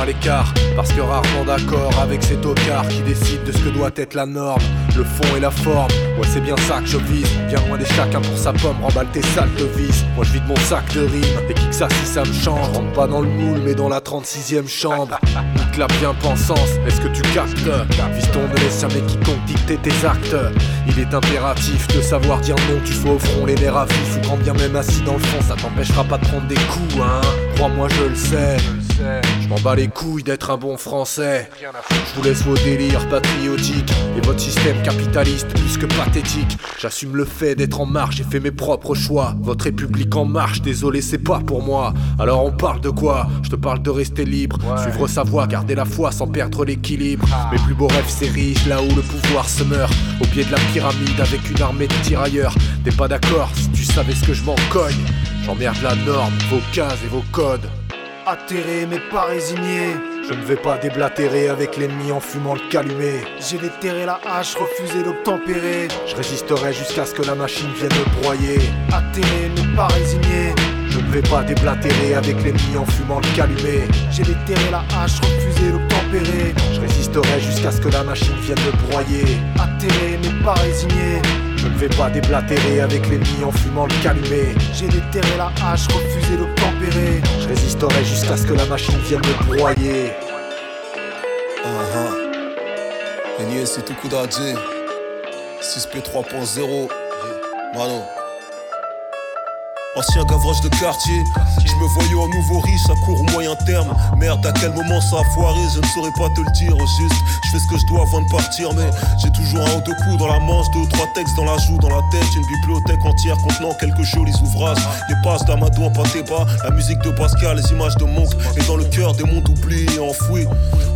À l'écart, parce que rarement d'accord avec ces tocards qui décident de ce que doit être la norme, le fond et la forme. Ouais, c'est bien ça que je vise. Bien loin des chacun pour sa pomme, remballe tes sales vis. Moi je vide mon sac de rimes, et qui que ça si ça me change. Rentre pas dans le moule, mais dans la 36ème chambre. Nique la bien-pensance, est-ce que tu captes? Fiston ne laisse jamais quiconque dicter tes actes. Il est impératif de savoir dire non, tu fais au front les nerfs à vif. Ou bien même assis dans le fond, ça t'empêchera pas de prendre des coups, hein. Crois-moi, je le sais. Je m'en bats les couilles d'être un bon français. Je vous laisse vos délires patriotiques et votre système capitaliste plus que pathétique. J'assume le fait d'être en marche, j'ai fait mes propres choix. Votre république en marche, désolé, c'est pas pour moi. Alors on parle de quoi? Je te parle de rester libre, suivre sa voie, garder la foi sans perdre l'équilibre. Mes plus beaux rêves s'érigent là où le pouvoir se meurt. Au pied de la pyramide avec une armée de tirailleurs. T'es pas d'accord si tu savais ce que je m'en cogne. J'emmerde la norme, vos cases et vos codes. Atterré mais pas résigné. Je ne vais pas déblatérer avec l'ennemi en fumant le calumet. J'ai déterré la hache, refusé d'obtempérer. Je résisterai jusqu'à ce que la machine vienne me broyer. Atterré mais pas résigné. Je ne vais pas déblatérer avec l'ennemi en fumant le calumet. J'ai déterré la hache, refusé d'obtempérer. Je résisterai jusqu'à ce que la machine vienne me broyer. Atterré mais pas résigné. Je ne vais pas déblatérer avec l'ennemi en fumant le calumet. J'ai déterré la hache, refusé d'obtempérer. Je résisterai jusqu'à ce que la machine vienne me broyer. Uh-huh. Enye, c'est tout coup d'adjé. 6P 3.0. Mano. Ancien gavroche de quartier, me voyais en nouveau riche à court ou moyen terme. Merde, à quel moment ça a foiré, je ne saurais pas te le dire juste. Je fais ce que je dois avant de partir, mais j'ai toujours un ou deux coups dans la manche, deux ou trois textes dans la joue, dans la tête. Une bibliothèque entière contenant quelques jolis ouvrages. Les passes d'Amadou en pâté bas, la musique de Pascal, les images de Monk. Et dans le cœur des mondes oubliés et enfouis.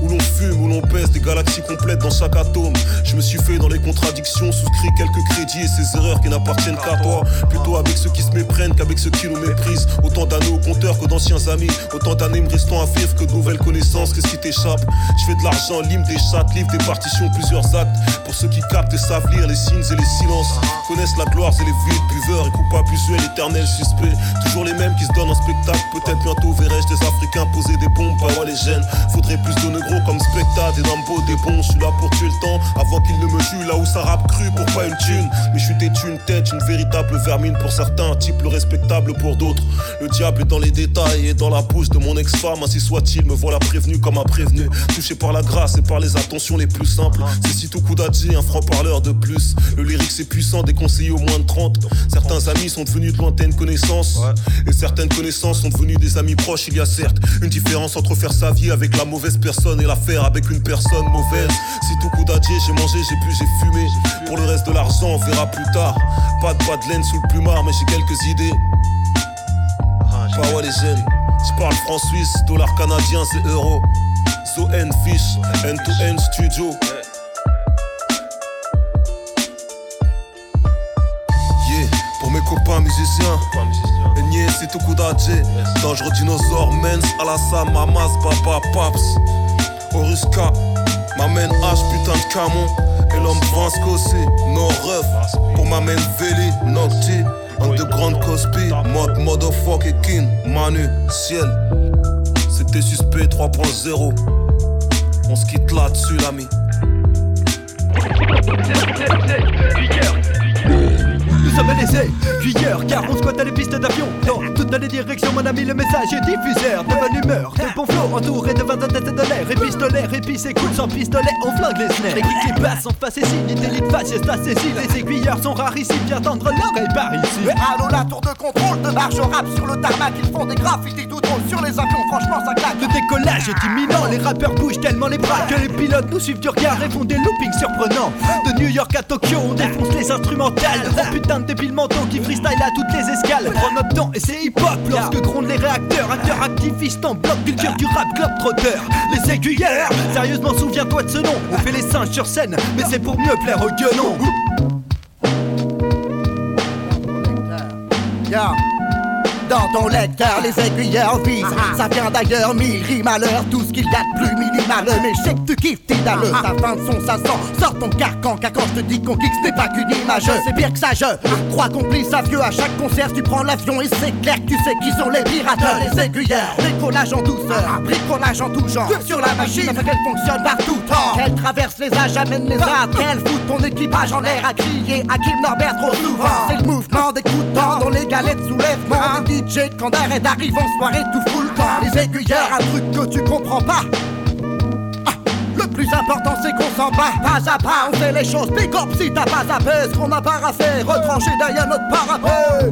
Où l'on fume, où l'on pèse des galaxies complètes dans chaque atome. Je me suis fait dans les contradictions, souscrit quelques crédits et ces erreurs qui n'appartiennent qu'à toi. Plutôt avec ceux qui se méprennent qu'avec ceux qui nous méprisent. Autant d'années au que d'anciens amis. Autant d'années me restant à vivre que de nouvelles connaissances. Qu'est-ce qui t'échappe Je fais de l'argent, lime des chattes, livre des partitions, plusieurs actes. Pour ceux qui captent et savent lire les signes et les silences. Connaissent la gloire et les vides, buveurs et coupables usuels, éternels suspects. Toujours les mêmes qui se donnent en spectacle. Peut-être bientôt verrai-je des Africains poser des bombes. Bah ouais, les gènes. Faudrait plus de négros comme spectacle des Nambo, des bons. Je suis là pour tuer le temps avant qu'ils ne me tuent. Là où ça rappe cru pour pas une thune. Mais je suis tête, une véritable vermine pour certains, un type le respectable pour d'autres. Le diable est dans les détails et dans la bouche de mon ex-femme. Ainsi soit-il, me voilà prévenu comme un prévenu. Touché par la grâce et par les attentions les plus simples. C'est Sito Koudadji, un franc-parleur de plus. Le lyrique c'est puissant, déconseillé au moins de 30. Certains amis sont devenus de lointaines connaissances. Et certaines connaissances sont devenues des amis proches. Il y a certes une différence entre faire sa vie avec la mauvaise personne et la faire avec une personne mauvaise. Sito Koudadji, j'ai mangé, j'ai bu, j'ai fumé. Pour le reste de l'argent, on verra plus tard. Pas de pas de laine sous le plumard, mais j'ai quelques idées. Je parle franc suisse, dollars canadiens et euros. So N fish, N2N studio. Yeah, pour mes copains musiciens. Enye, c'est tout coup. Dangereux dinosaure, mens, Alassa, Mamas, Papa, Paps. Oruska, m'amène H, putain de camon. Et l'homme France aussi, no ref. Pour m'amène Veli, Nocti. Underground Cosby, mode motherfucking Manu, ciel. C'était suspect 3.0. On se quitte là-dessus, l'ami. Nous sommes les aiguilleurs car on squatte à les pistes d'avion. Dans toutes les directions mon ami le message est diffuseur. De bonne humeur, de bon flow entouré de 20 têtes de l'air. Et pistolet, épice et cool sans pistolet on flingue les snares Les kicks les basses en face et signe, d'élite fasciste assassine Les aiguilleurs sont rarissimes, viens tendre l'oreille par ici. Mais allô la tour de contrôle de marche rap sur le tarmac. Ils font des graffitis tout drôle sur les avions. Franchement ça claque. Le décollage est imminent, les rappeurs bougent tellement les bras Que les pilotes nous suivent du regard et font des loopings surprenants. De New York à Tokyo on défonce les instrumentales. Oh putain de débiles mentaux qui freestyle à toutes les escales. Prends notre temps et c'est hip-hop. Lorsque grondent les réacteurs Acteurs activistes en bloc, culture du rap, club trotteur. Les aiguilleurs, sérieusement souviens-toi de ce nom. On fait les singes sur scène, mais c'est pour mieux plaire aux guenons. Yeah. Dans ton lecteur, les aiguilleurs visent. Ça vient d'ailleurs, mille rimes à l'heure. Tout ce qu'il y a de plus minimal. Mais je sais que tu kiffes, t'es dans le. Ta fin de son, ça sent. Sors ton carcan, car quand je te dis qu'on kick, ce n'est pas qu'une image. C'est pire que ça, je crois qu'on glisse à vieux. À chaque concert, tu prends l'avion et c'est clair que tu sais qui sont les pirates. Les aiguilleurs, bricolage en douceur. Bricolage en tout genre. Sur la machine, afin qu'elle fonctionne par tout temps. Qu'elle traverse les âges, amène les arts. Qu'elle fout ton équipage en l'air à crier à Kim Norbert trop souvent. C'est le mouvement des coups de dents dans les galettes soulèvement. Des DJ quand d'arrêt arrive en soirée tout le camp. Les aiguilleurs, un truc que tu comprends pas. Ah, Le plus important c'est qu'on s'en bat Pas à pas on fait les choses Big up si t'as pas à faire Ce qu'on n'a pas à faire Retranché derrière notre parapet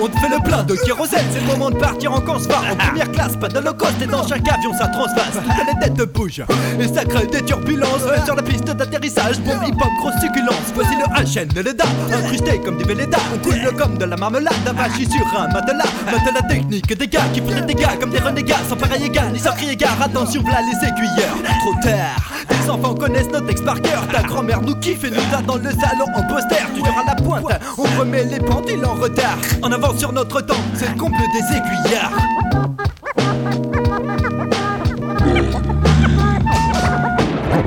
On te fait le plein de kérosène, c'est le moment de partir en consphare En première classe, pas de low cost et dans chaque avion ça transvase. Toutes les têtes bougent et ça crée des turbulences. Sur la piste d'atterrissage, bombe hip-hop, grosse succulence. Voici le HN de l'EDA, incrusté comme des Vélédas On coule comme de la marmelade, avachi sur un matelas. Matelas technique, des gars qui font des dégâts comme des renégats Sans pareil égal, ni sans crier gare, attention v'là les aiguilleurs Trop tard, les enfants connaissent notre texte par cœur. Ta grand-mère nous kiffe et nous a dans le salon en poster. Tu à la pointe, on remet les pendules en retard. En avant sur notre temps, c'est le comble des aiguillards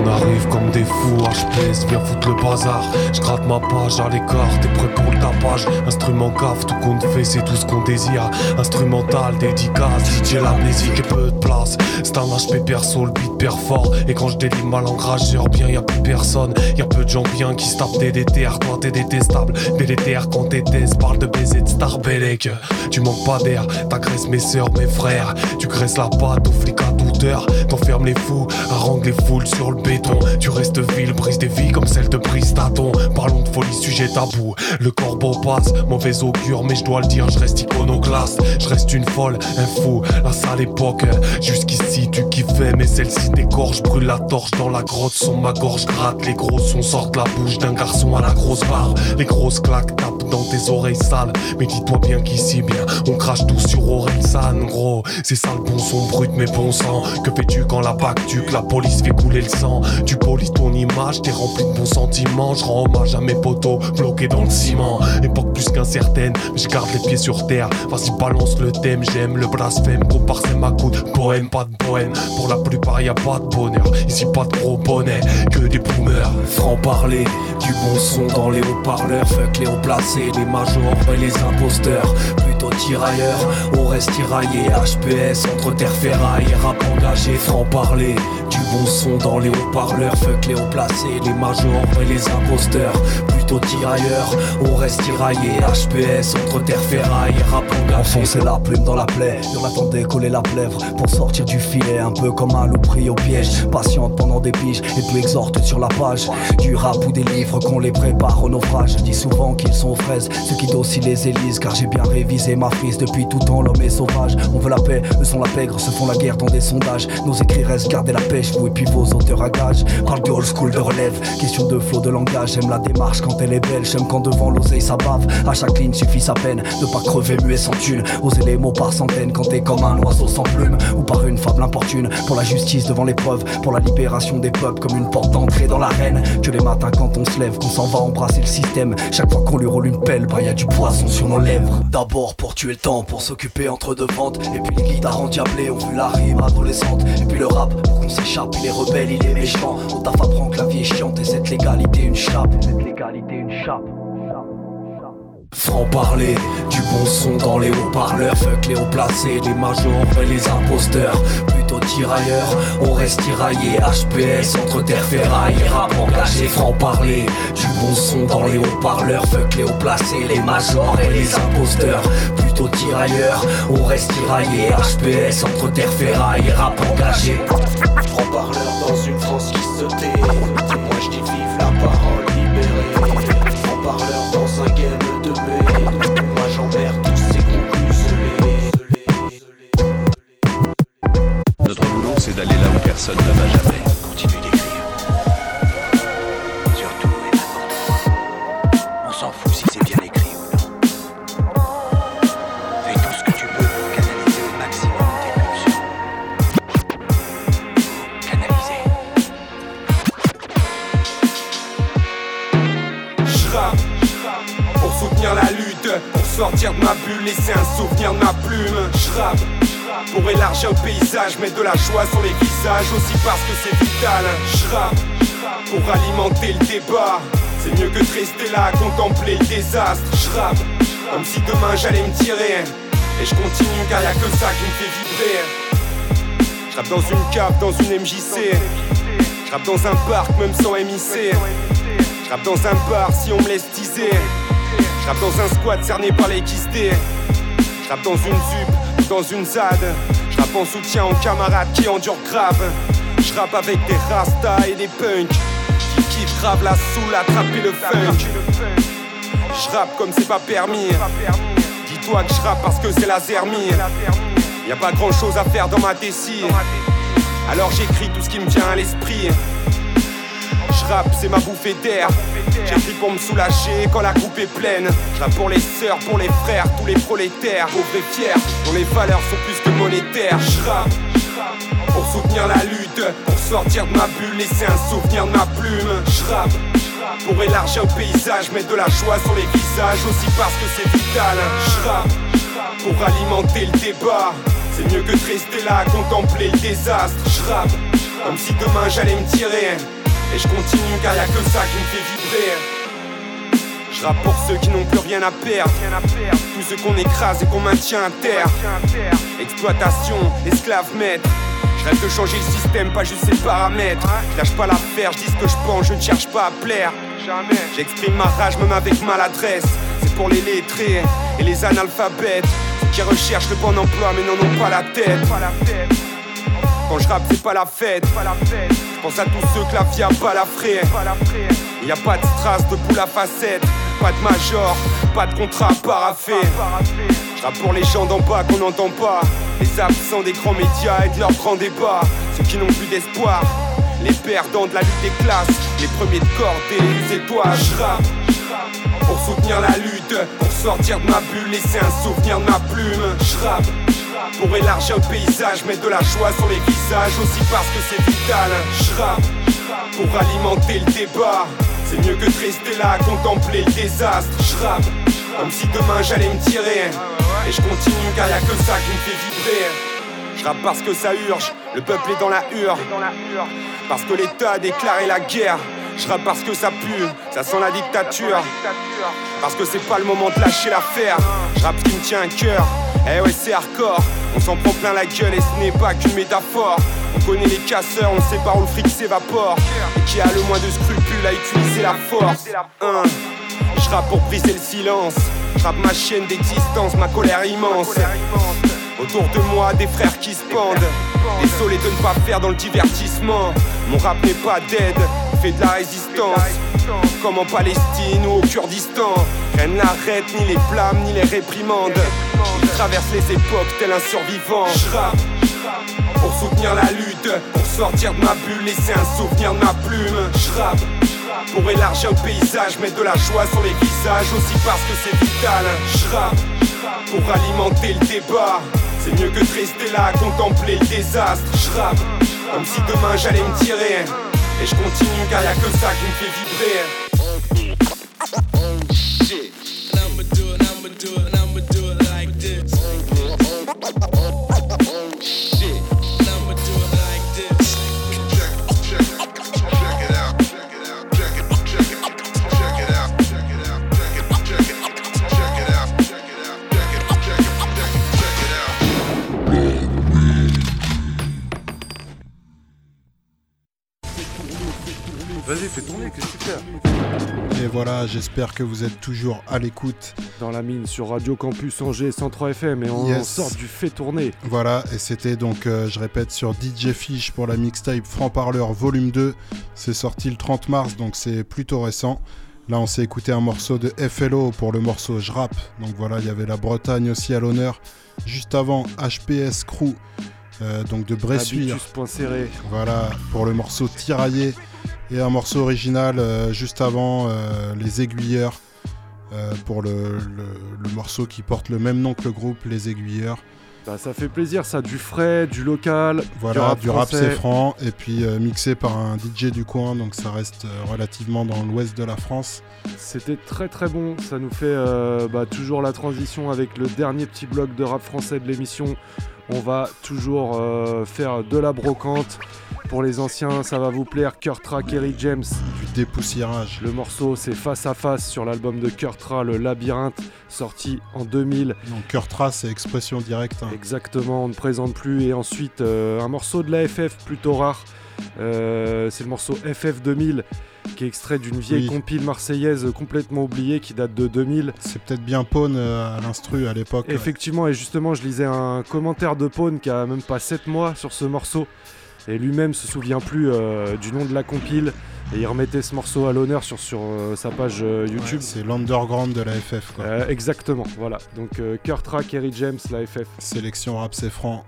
On arrive comme des fous, HPS, viens foutre le bazar. Je gratte ma page à l'écart, t'es prêt pour le tapage. Instrument cave, tout compte fait, c'est tout ce qu'on désire. Instrumental, dédicace, DJ la musique et peu de place. C'est un HP perso, le beat perfort. Et quand je délivre ma langue rageur, bien y a plus personne. Y a peu de gens bien qui se tapent des DTR. Toi t'es détestable, délétère quand t'es parle de baiser de star Belek. Tu manques pas d'air, t'agresses mes sœurs, mes frères. Tu graisses la patte aux flics à douteur. T'enfermes les fous, harangue les foules sur le Tu restes vil, brise des vies comme celle de Bristaton. Parlons de folie, sujet tabou. Le corbeau passe, mauvais augure, mais je dois le dire, je reste iconoclaste. Je reste une folle, un fou, la sale époque. Jusqu'ici, tu kiffais, mais celle-ci t'écorche. Brûle la torche dans la grotte, son ma gorge gratte. Les gros sons sortent la bouche d'un garçon à la grosse barre. Les grosses claques tapent dans tes oreilles sales. Mais dis-toi bien qu'ici, bien, on crache tout sur Orelsan, gros. C'est ça le bon son brut, mais bon sang. Que fais-tu quand la bac tue, que la police fait couler le sang? Tu polises ton image, t'es rempli de bons sentiments. Je rends hommage à mes poteaux bloqués dans le ciment. Époque plus qu'incertaine, je garde les pieds sur terre. Vas-y, balance le thème, j'aime le blasphème. Compare c'est ma coude, poème, pas de poème. Pour la plupart, y a pas de bonheur. Ici, pas de gros bonnet, que des boomers. Franc parler, du bon son dans les haut-parleurs. Fuck les hauts placés, les majors et les imposteurs. Plutôt tirailleurs, on reste tiraillé. HPS entre terre ferraille rap engagé. Franc parler, bon son dans les haut-parleurs. Fuck les hauts placés, les majors et les imposteurs. Tirailleurs, on reste tiraillé. HPS entre terre ferraille rap. Enfoncer la plume dans la plaie, on attendait coller la plèvre pour sortir du filet. Un peu comme un loup pris au piège. Patiente pendant des piges et puis exhorte sur la page. Du rap ou des livres qu'on les prépare au naufrage. Je dis souvent qu'ils sont aux fraises, ceux qui aussi les élisent. Car j'ai bien révisé ma frise depuis tout temps. L'homme est sauvage. On veut la paix, eux sont la pègre, se font la guerre dans des sondages. Nos écrits restent garder la pêche, vous et puis vos auteurs à gage. Parle de old school de relève, question de flow de langage. J'aime la démarche quand elle est belle, j'aime quand devant l'oseille ça bave. À chaque ligne suffit sa peine de pas crever muet sans thune. Oser les mots par centaines quand t'es comme un oiseau sans plume. Ou par une fable importune, pour la justice devant l'épreuve, pour la libération des peuples comme une porte d'entrée dans l'arène. Que les matins quand on se lève, qu'on s'en va embrasser le système. Chaque fois qu'on lui roule une pelle, bah y a du poisson sur nos lèvres. D'abord pour tuer le temps, pour s'occuper entre deux ventes. Et puis les guitares endiablées ont vu la rime adolescente. Et puis le rap, pour qu'on s'échappe, il est rebelle, il est méchant. On taf apprend que la vie est chiante et cette légalité une chape. Une chape. Franc parler, du bon son dans les haut-parleurs, fuck les hauts placés, les majors et les imposteurs. Plutôt tirailleurs, on reste tiraillé. HPS entre terre ferraille et rap engagé. Franc parler, du bon son dans les haut-parleurs, fuck les hauts placés, les majors et les imposteurs. Plutôt tirailleurs, on reste tiraillé. HPS entre terre ferraille et rap engagé. Franc parleur dans une France qui se tait. C'est d'aller là où personne ne va jamais. Continue d'écrire. Surtout et n'importe quoi. On s'en fout si c'est bien écrit ou non. Fais tout ce que tu peux pour canaliser au maximum tes pulsions. Canaliser. Je rappe pour soutenir la lutte, pour sortir de ma bulle, laisser un souvenir de ma plume. Je rappe pour élargir le paysage, mettre de la joie sur les visages, aussi parce que c'est vital. Je rappe pour alimenter le débat. C'est mieux que de rester là à contempler le désastre. Je rappe comme si demain j'allais me tirer. Et je continue car y a que ça qui me fait vibrer. Je rappe dans une cave, dans une MJC. Je rappe dans un parc, même sans MIC. Je rappe dans un bar si on me laisse teaser. Je rappe dans un squat cerné par les quistés. Je rappe dans une zup, dans une ZAD. Je rappe en soutien aux camarades qui endurent grave. Je rappe avec des rastas et des punks qui kiffent grave la soul, attraper le funk. Je rappe comme c'est pas permis. Dis-toi que je rappe parce que c'est la zermie. Y a pas grand chose à faire dans ma tessie. Alors j'écris tout ce qui me vient à l'esprit. C'est ma bouffée d'air. J'écris pour me soulager quand la coupe est pleine. Je pour les sœurs, pour les frères, tous les prolétaires, pauvres et fiers, dont les valeurs sont plus que monétaires. Je pour soutenir la lutte, pour sortir de ma bulle, laisser un souvenir de ma plume. Je pour élargir le paysage, mettre de la joie sur les visages, aussi parce que c'est vital. Je pour alimenter le débat. C'est mieux que de rester là à contempler le désastre. Je comme si demain j'allais me tirer. Et je continue car y a que ça qui me fait vibrer. Je rappe pour ceux qui n'ont plus rien à perdre. Tous ceux qu'on écrase et qu'on maintient à terre. Exploitation, esclave maître. Je rêve de changer le système, pas juste ses paramètres. Je lâche pas l'affaire, je dis ce que je pense, je ne cherche pas à plaire. J'exprime ma rage même avec maladresse. C'est pour les lettrés et les analphabètes. Ceux qui recherchent le bon emploi mais n'en ont pas la tête. Quand je rappe, c'est pas la fête. Je pense à tous ceux que la vie a pas la frais. Y a pas de strass de boule à facette. Pas de major, pas de contrat paraffé. Je rappe pour les gens d'en bas qu'on n'entend pas. Les absents des grands médias et de leurs grands débats. Ceux qui n'ont plus d'espoir. Les perdants de la lutte des classes. Les premiers de cordée, les étoiles. Je rappe pour soutenir la lutte. Pour sortir de ma bulle, laisser un souvenir de ma plume. Je rappe pour élargir le paysage, mettre de la joie sur les visages, aussi parce que c'est vital. Je pour alimenter le débat. C'est mieux que de rester là à contempler le désastre. Je comme si demain j'allais me tirer. Et je continue car y a que ça qui me fait vibrer. Je parce que ça urge, le peuple est dans la hure. Parce que l'État a déclaré la guerre. Je rappe parce que ça pue, ça sent la dictature. Parce que c'est pas le moment de lâcher l'affaire. Je rappe qui me tient à cœur. Eh ouais, c'est hardcore. On s'en prend plein la gueule et ce n'est pas qu'une métaphore. On connaît les casseurs, on sait par où le fric s'évapore. Et qui a le moins de scrupules à utiliser la force? Hein. Je rappe pour briser le silence. Je rappe ma chaîne d'existence, ma colère immense. Autour de moi, des frères qui se pendent. Désolé de ne pas faire dans le divertissement. Mon rap n'est pas dead, fait de la résistance. Comme en Palestine ou au Kurdistan. Rien n'arrête ni les blâmes ni les réprimandes. Il traverse les époques tel un survivant. Je pour soutenir la lutte, pour sortir de ma bulle, laisser un souvenir de ma plume. Je pour élargir le paysage, mettre de la joie sur les visages, aussi parce que c'est vital. Je pour alimenter le débat. C'est mieux que de rester là à contempler le désastre. Je comme si demain j'allais me tirer. Et je continue car y a que ça qui me fait vibrer. shit. Vas-y, fais tourner, qu'est-ce que tu fais Et voilà, j'espère que vous êtes toujours à l'écoute. Dans la mine sur Radio Campus Angers 103 FM et on Yes. sort du fait tourner. Voilà, et c'était donc, euh, je répète, sur DJ Fish pour la mixtape Franc-Parleur Volume 2. C'est sorti le 30 mars, donc c'est plutôt récent. Là, on s'est écouté un morceau de FLO pour le morceau Je rappe. Donc voilà, il y avait la Bretagne aussi à l'honneur. Juste avant, HPS Crew, euh, donc de Bressuire. Voilà, pour le morceau Tiraillé. Et un morceau original euh, juste avant, euh, Les Aiguilleurs, euh, pour le, le- le morceau qui porte le même nom que le groupe, Les Aiguilleurs. Bah, ça fait plaisir, ça, du frais, du local, Voilà, du rap, c'est franc, et puis mixé par un DJ du coin, donc ça reste relativement dans l'ouest de la France. C'était très très bon, ça nous fait bah, toujours la transition avec le dernier petit bloc de rap français de l'émission. On va toujours faire de la brocante. Pour les anciens, ça va vous plaire. Kurtra, Kerry James. Du dépoussiérage. Le morceau, c'est Face à Face sur l'album de Kurtra, Le Labyrinthe, sorti en 2000. Donc Kurtra, c'est expression directe. hein. Exactement, on ne présente plus. Et ensuite, euh, un morceau de la FF plutôt rare. Euh, c'est le morceau FF 2000 qui est extrait d'une vieille Oui. compile marseillaise complètement oubliée qui date de 2000. C'est peut-être bien Pawn euh, à l'instru à l'époque. Effectivement, et justement, je lisais un commentaire de Pawn qui a même pas 7 mois sur ce morceau. Et lui-même se souvient plus euh, du nom de la compile. Et il remettait ce morceau à l'honneur sur, sur euh, sa page euh, YouTube. C'est l'underground de la FF quoi. Euh, exactement, voilà. Donc Kurt Track, Harry James, la FF. Sélection rap c'est franc.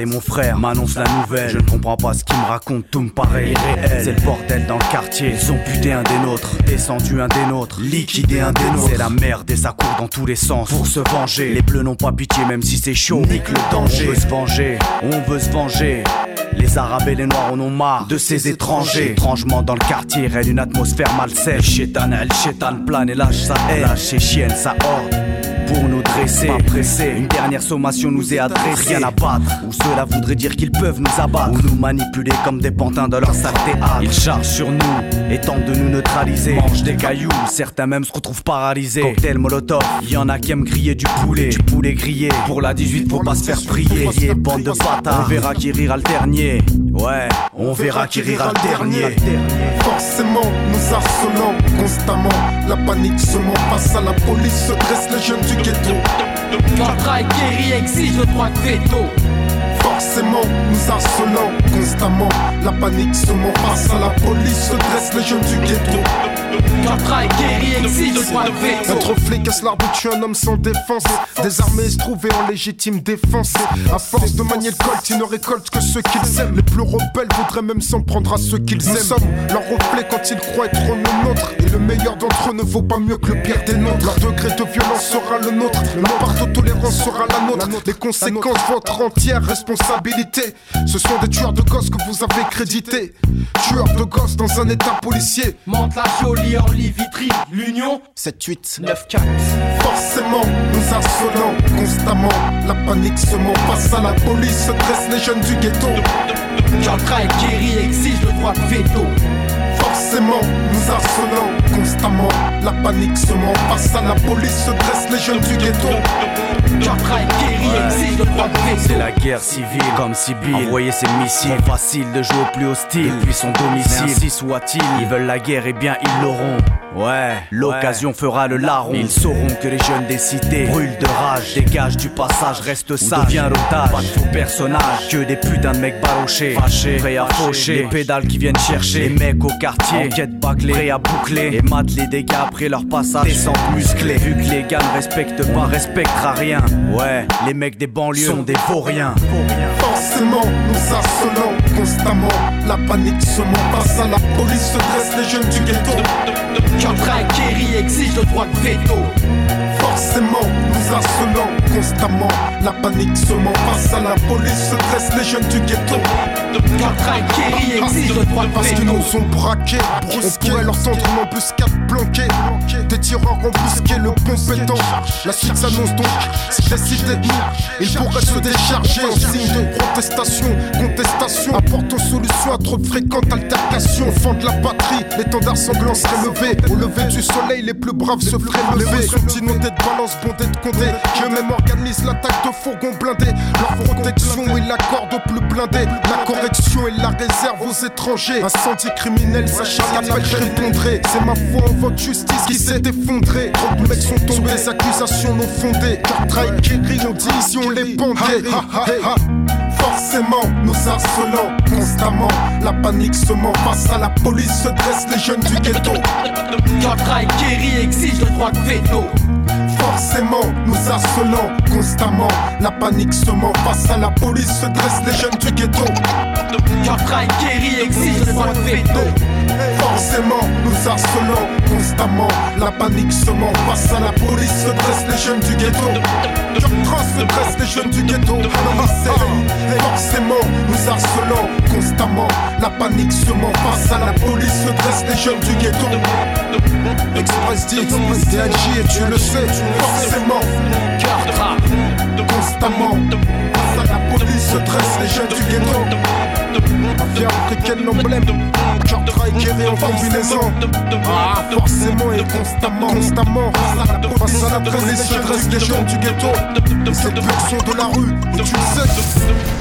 Et mon frère m'annonce la nouvelle. Je ne comprends pas ce qu'il me raconte, tout me paraît irréel. C'est le bordel dans le quartier. Ils ont buté un des nôtres, descendu un des nôtres, liquidé un des nôtres. C'est la merde et ça court dans tous les sens. Pour se venger, les bleus n'ont pas pitié même si c'est chaud. Nique le danger. On veut se venger, on veut se venger. Les arabes et les noirs en ont marre de ces étrangers. Étrangement dans le quartier règne une atmosphère malsaine. Chétan, elle chétan plane et lâche sa haine. Lâche ses chiennes, sa horde pour nous dresser. Pas pressé, une dernière sommation nous est adressée. Rien à battre, ou cela voudrait dire qu'ils peuvent nous abattre. Ou nous manipuler comme des pantins de leur sale théâtre. Ils chargent sur nous et tentent de nous neutraliser. Mangent des cailloux, certains même se retrouvent paralysés. Cocktail molotov, y en a qui aiment griller du poulet. Du poulet grillé, pour la 18 faut pas se faire prier. Bande de bâtards, on verra qui rira le dernier. Ouais, on verra qui rira le dernier. Forcément, nous harcelons constamment. La panique se ment face à la police, se dressent les jeunes du ghetto. Contrat et guéri exige le droit de veto. Forcément, nous harcelons constamment. La panique se ment face à la police, se dressent les jeunes du ghetto. Contrat et guéri le veto. Être flic est l'arbre tuer un homme sans défense? Désarmé se trouver en légitime défense. À force de manier le colt, ils ne récoltent que ceux qu'ils aiment. Les plus rebelles voudraient même s'en prendre à ceux qu'ils aiment. Nous sommes leur reflet quand ils croient être le nôtre. Et le meilleur d'entre eux ne vaut pas mieux que le pire des nôtres. Leur degré de violence sera le nôtre. Leur part de tolérance sera la nôtre. Les conséquences, votre entière responsabilité. Ce sont des tueurs de gosses que vous avez crédités. Tueurs de gosses dans un état policier. Monte la jolie Orly Vitry, l'Union 7-8 9-4. Forcément, nous harcelons constamment. La panique se ment face à la police, se dressent les jeunes du ghetto. Contrat et guéri exige le droit de veto. Forcément, nous harcelons constamment. La panique se ment face à la police, se dressent les jeunes du ghetto. C'est la guerre civile, comme Sibyl. Envoyer ses missiles, Trop facile de jouer au plus hostile. Depuis son domicile, Mais ainsi soit-il. Ils veulent la guerre, et bien ils l'auront. Ouais, l'occasion fera le larron. Ils sauront que les jeunes des cités brûlent de rage. Dégage du passage, reste sage. Deviens l'otage. Pas de faux personnages, que des putains de mecs barochés. Fâchés, prêts à faucher. Les pédales qui viennent chercher. Les mecs au quartier, enquête bâclée, prêts à boucler. Et matent les dégâts après leur passage. Descente musclés. Vu que les gars ne respectent pas, respectera rien. Ouais, les mecs des banlieues sont des vauriens. Forcément, nous harcelons constamment. La panique se ment face à la police, se dressent les jeunes du ghetto. Et guéri exige le droit de veto. Forcément, nous harcelons constamment. La panique se ment face à la police, se dressent les jeunes du ghetto. Et guéri exige de Parce que veto. nous ont braqués, brusqués, leur tendre une embuscade planquée. Des tireurs embusqués, le compétent. La suite s'annonce donc, si décidé de nous, ils pourraient se décharger en signe de protestation, contestation, apportant solution à trop de fréquentes altercations. Enfant de la patrie, l'étendard sanglant serait levé. Au lever du soleil, les plus braves se feraient lever. sont inondés de balance, bondés de condés, qui eux-mêmes organisent l'attaque de fourgons blindés. Leur protection est la corde aux plus blindés, la correction et la réserve aux étrangers. Incendie criminel, sachez je répondrai. C'est ma foi en votre justice qui s'est effondrée. Trop de mecs sont tombés, des accusations non fondées. Car trahi, Kerry, on dit si on les pendait. Ha, ha, ha. Forcément, nous harcelons constamment. La panique se ment face à la police, se dressent les jeunes du ghetto. Et guéri exige le droit de veto. Forcément, nous harcelons constamment. La panique se ment face à la police, se dressent les jeunes du ghetto. Et guéri exige le droit de veto. Forcément, nous harcelons constamment. La panique se ment face à la police, se dressent les jeunes du ghetto. Trans se dressent les jeunes du ghetto. Forcément, nous harcelons constamment. La panique se ment face à la police, se dressent les jeunes du ghetto. Express D, DAG, et tu le sais, forcément. Constamment, la police, se dressent les jeunes du ghetto. Mafia africaine emblème? Cœur trahi en combinaison. Ah, forcément et constamment, constamment. À la presse, se dressent les jeunes du ghetto. Et cette version de la rue, tu le sais.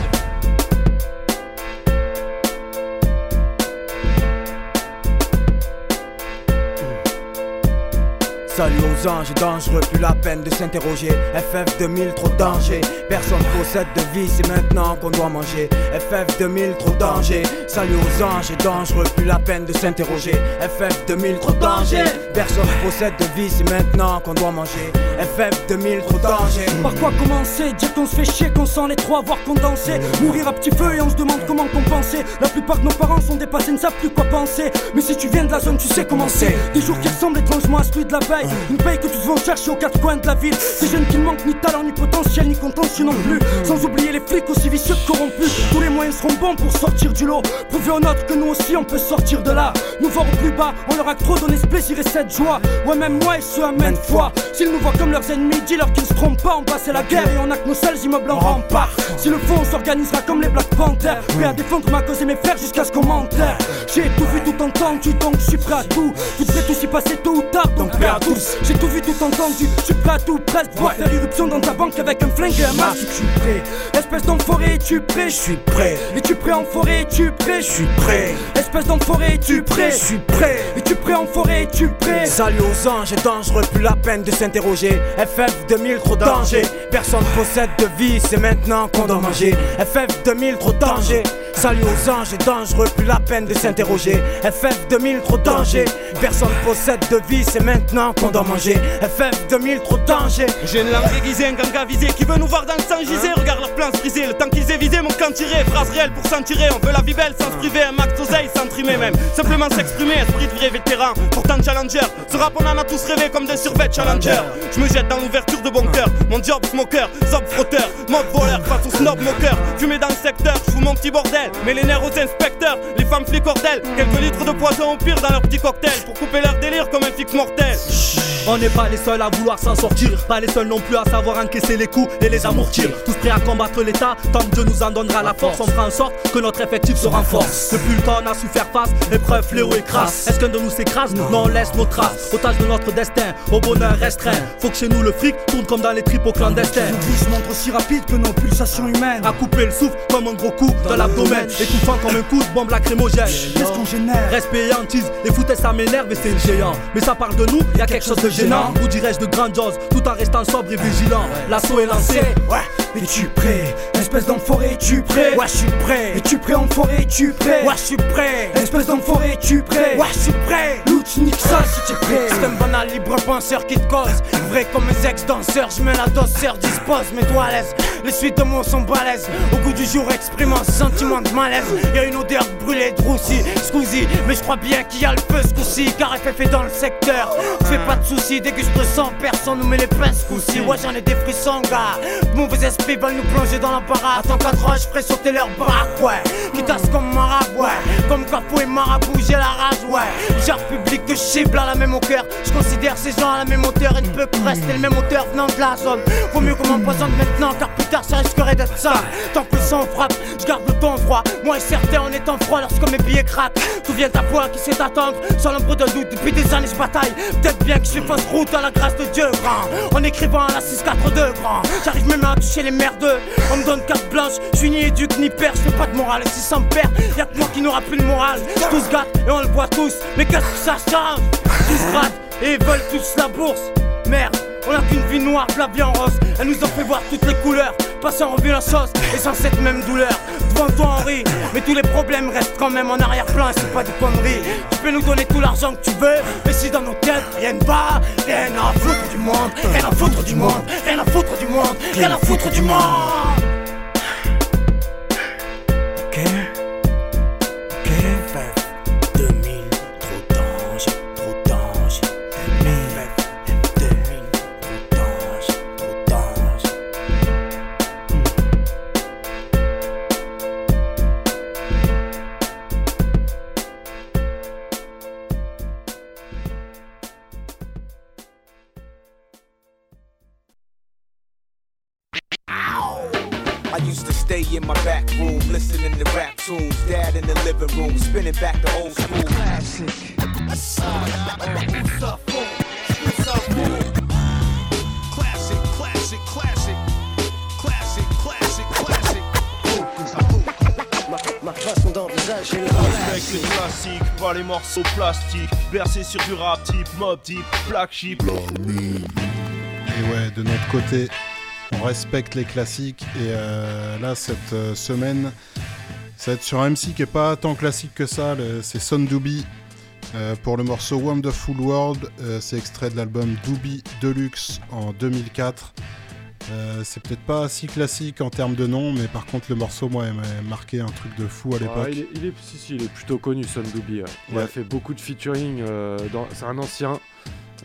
Salut aux anges dangereux, plus la peine de s'interroger. FF 2000, trop danger. Personne possède de vie, c'est maintenant qu'on doit manger. FF 2000, trop danger. Salut aux anges dangereux, plus la peine de s'interroger. FF 2000, trop danger. Personne possède de vie, c'est maintenant qu'on doit manger. FF 2000, trop danger. Par quoi commencer? Dire qu'on se fait chier, qu'on sent les trois voir condenser. Mourir à petit feu et on se demande comment compenser. La plupart de nos parents sont dépassés, ne savent plus quoi penser. Mais si tu viens de la zone, tu sais comment c'est. Des jours qui ressemblent étrangement à celui de la veille. Une paye que tous vont chercher aux quatre coins de la ville. Des jeunes qui ne manquent ni talent, ni potentiel, ni contentieux non plus. Sans oublier les flics aussi vicieux que corrompus. Tous les moyens seront bons pour sortir du lot. Prouver aux nôtres que nous aussi on peut sortir de là. Nous voir au plus bas, on leur a trop donné ce plaisir et cette joie. Ouais, même moi et ceux à maintes fois. S'ils nous voient comme leurs ennemis, dis-leur qu'ils se trompent pas. On passe la guerre et on a que nos seuls immeubles en rempart. Si le fond, on s'organisera comme les Black Panthers. Prêt à défendre ma cause et mes frères jusqu'à ce qu'on m'enterre. J'ai tout vu, tout entendu, donc je suis prêt à tout. Tout devrait aussi passer tôt ou tard, donc prêt à tous. J'ai tout vu, tout entendu, je suis prêt à tout, presque. Voir faire irruption dans ta banque avec un flingue et un masque. Je suis prêt. Espèce d'enfoiré, es-tu prêt Je suis prêt. Es-tu prêt en forêt Es-tu prêt Je suis prêt. Espèce d'enfoiré, es-tu prêt Je suis prêt. Es-tu prêt en forêt Es-tu prêt Salut aux anges dangereux, plus la peine de s'interroger. FF 2000, trop danger. Personne possède de vie, c'est maintenant qu'on doit manger. FF 2000, trop danger. Salut aux anges dangereux, plus la peine de s'interroger. FF 2000, trop danger. Personne possède de vie, c'est maintenant qu'on doit manger. FF 2000, trop danger. J'ai une langue aiguisée, un ganga visé qui veut nous voir dans le sang gisé. Regarde leur plan se briser, le temps qu'ils aient visé mon camp tiré. Phrase réelle pour s'en tirer, on veut la vie belle sans se priver. Un max d'oseille sans trimer même. Simplement s'exprimer, esprit de vrai vétéran. Pourtant challenger, ce rap on en a tous rêvé comme des survêtements challenger. Je me jette dans l'ouverture de bon cœur. Mon job smoker, zob frotteur, mode voleur face au snob moqueur. Fumé dans le secteur, je fous mon petit bordel. Mais les nerfs aux inspecteurs, les femmes flicordelles. Quelques litres de poison au pire dans leur petit cocktail. Pour couper leur délire comme un fixe mortel. On n'est pas les seuls à vouloir s'en sortir, pas les seuls non plus à savoir encaisser les coups et les amortir. Tous prêts à combattre l'État, tant que Dieu nous en donnera la force, on fera en sorte que notre effectif se renforce. Depuis le temps, on a su faire face, épreuve, fléau et crasse. Est-ce qu'un de nous s'écrase? Non, on laisse nos traces. Otage de notre destin, au bonheur restreint. Faut que chez nous le fric tourne comme dans les tripes clandestins. Nos montre aussi rapide que nos pulsations humaines. À couper le souffle comme un gros coup dans l'abdomen, étouffant comme un coup de bombe lacrymogène. Qu'est-ce qu'on génère? Respect et hantise, les foutaises ça m'énerve et c'est géant. Mais ça parle de nous, y a quelque chose de gênant. Ou dirais-je de grandiose, tout en restant sobre et vigilant. L'assaut est lancé. Ouais, es-tu prêt? Espèce d'enfoiré, es-tu prêt? Ouais, je suis prêt. Es-tu prêt en forêt, es-tu prêt? Ouais, je suis prêt. Espèce d'enfoiré, es-tu prêt? Ouais, je suis prêt. Louch, nique ça si t'es prêt. C'est un banal libre penseur qui te cause. Vrai comme mes ex-danseurs, je mets la dose, sœur, dispose, mets-toi à l'aise. Les suites de mots sont balèzes. Au goût du jour, exprimant ce sentiment de malaise. Y'a une odeur brûlée de roussi, scusi. Mais je crois bien qu'il y a le feu ce coup-ci, car FF est dans le secteur. Fais pas de soucis, dès que je te sens, personne nous met les pinces coup-ci. Ouais, j'en ai des frissons, gars. Mauvais esprits veulent nous plonger dans Attends je ferai sauter leur baraque, ouais. Qui tasse comme marabout, ouais. Comme Capou et Marabout, j'ai la rage, ouais. Genre public je cible à la même hauteur. Je considère ces gens à la même hauteur et ne que rester le même hauteur venant de la zone. Vaut mieux qu'on m'empoisonne maintenant, car plus tard ça risquerait d'être ça. Tant que le sang frappe, je garde le temps froid. Moi et certains en étant froid lorsque mes billets craquent. Souviens ta voix qui sait attendre, sans l'ombre de doute. Depuis des années je bataille. Peut-être bien que je fais fausse route à la grâce de Dieu, grand. En écrivant à la 642, grand. J'arrive même à toucher les merdeux. On me donne carte blanche, je suis ni éduque ni père, je fais pas de morale. Et si ça me perd, y'a que moi qui n'aura plus le moral. Tous gâtent et on le voit tous. Mais qu'est-ce que ça change Tous se grattent et ils veulent tous la bourse. Merde. On a qu'une vie noire, de la vie en rose. Elle nous en fait voir toutes les couleurs. Passer en revue la sauce et sans cette même douleur. Devant toi, Henri, mais tous les problèmes restent quand même en arrière-plan et c'est pas des conneries. Tu peux nous donner tout l'argent que tu veux, mais si dans nos têtes rien ne va, rien à foutre du monde, rien à foutre du monde, rien à foutre du monde, rien à foutre du monde. Listening to rap tunes. Dad in the living room, spinning back the old school. Classic. Classic, classic, classic. Classic, classic, classic. Ma façon d'envisager le Respecte les classiques, pas les morceaux plastiques. Bercé sur du rap type, mob type, black sheep. Et ouais, de notre côté, on respecte les classiques. Et euh, là, cette euh, semaine, ça va être sur un MC qui est pas tant classique que ça. C'est Son Doobie. euh, pour le morceau Wonderful World, Euh, c'est extrait de l'album Doobie Deluxe en 2004. Euh, c'est peut-être pas si classique en termes de nom, mais par contre le morceau, moi, il m'a marqué un truc de fou à l'époque. Ah, il, si, si, il est plutôt connu, Son Doobie. ouais. Il Ouais. a fait beaucoup de featuring. dans- c'est un ancien.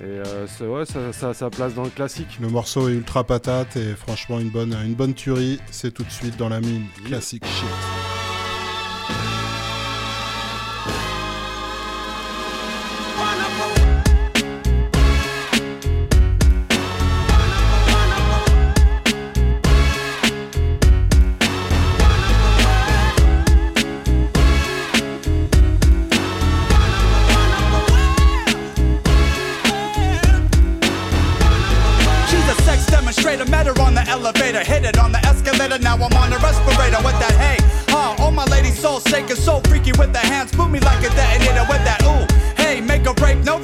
Et euh, ouais, ça, ça a sa place dans le classique. Le morceau est ultra patate et franchement une bonne, une bonne tuerie. C'est tout de suite dans la mine. Classique shit.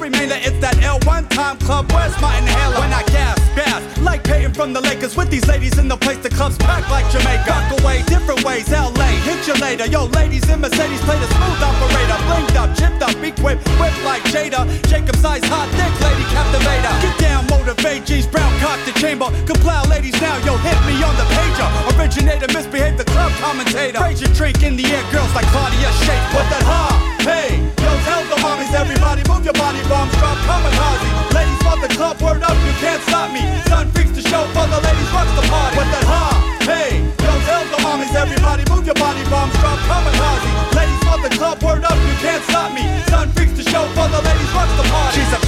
Remainder, it's that L one time club, where's my inhaler? When I gas, gas, like Peyton from the Lakers, with these ladies in the place, the club's packed like Jamaica. Rock away, different ways, LA, hit you later. Yo, ladies in Mercedes, play the smooth operator, blinked up, chipped up, equipped, whipped like Jada. Jacob size hot dick, lady captivator. Get down, motivate, G's brown cock the chamber. Comply, ladies now, yo, hit me on the pager. Originator, misbehave, the club commentator. Raise your drink in the air, girls like Claudia Shake. What that ha? Hey, yo, tell the mommies, everybody, move your body, bombs drop, kamikaze. Ladies want the club, word up, you can't stop me. Sun freaks the show for the ladies, rocks the party. What that ha? Hey, yo, tell the mommies, everybody, move your body, bombs drop, kamikaze. Ladies want the club, word up, you can't stop me. Sun freaks the show for the ladies, rocks the party. She's a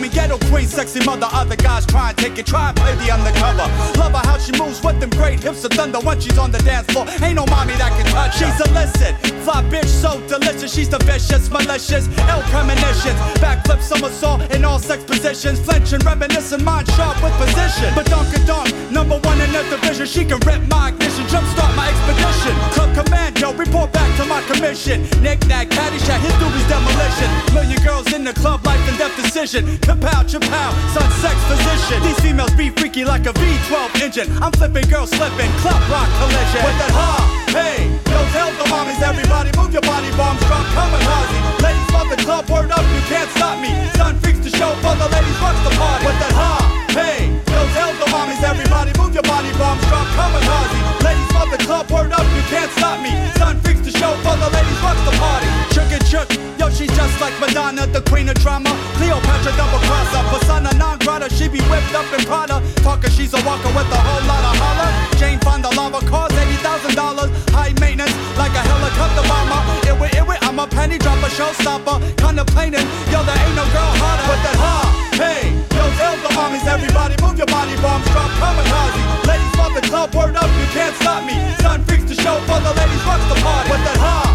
woman, ghetto queen, sexy mother. Other guys try and take it, try and play the undercover. Love her how she moves with them great hips of thunder when she's on the dance floor. Ain't no mommy that can touch. her. She's illicit, fly bitch, so delicious. She's the vicious, malicious, ill premonitions. Backflip, somersault in all sex positions. Flinching, reminiscing, mind sharp with position. But donk donk, number one in the division. She can rip my ignition, jumpstart my expedition. Club commando, report back to my commission. Knick knack, caddyshack, his doobie's demolition. Million girls in the club, life and death decision. Kapow, chapow, son sex physician. These females be freaky like a V12 engine. I'm flipping girls slipping, club rock collision. With that ha, hey, yo, tell the mommies, everybody, move your body, bombs drop, kamikaze. Ladies love the club, word up, you can't stop me. Sun freaks the show for the ladies, rocks the party. With that ha, hey, yo, tell the mommies, everybody, move your body, bombs drop, kamikaze. Ladies love the club, word up, you can't stop me. Sun freaks the show for the ladies, rocks the party. Shook and yo, she's just like Madonna, the queen of drama. Cleopatra double crosser, persona non grata, she be whipped up in Prada. Talker, she's a walker with a whole lot of holler. Jane Fonda lava cars, eighty thousand dollars. High maintenance, like a helicopter bomber. It wit, it wit, I'm a penny dropper, showstopper. Contemplating, yo, there ain't no girl harder. With that ha, hey, yo, tell the mommies, everybody, move your body, bombs drop, kamikaze. Ladies want the club, word up, you can't stop me. Sun freaks the show for the ladies, rocks the party. With that ha,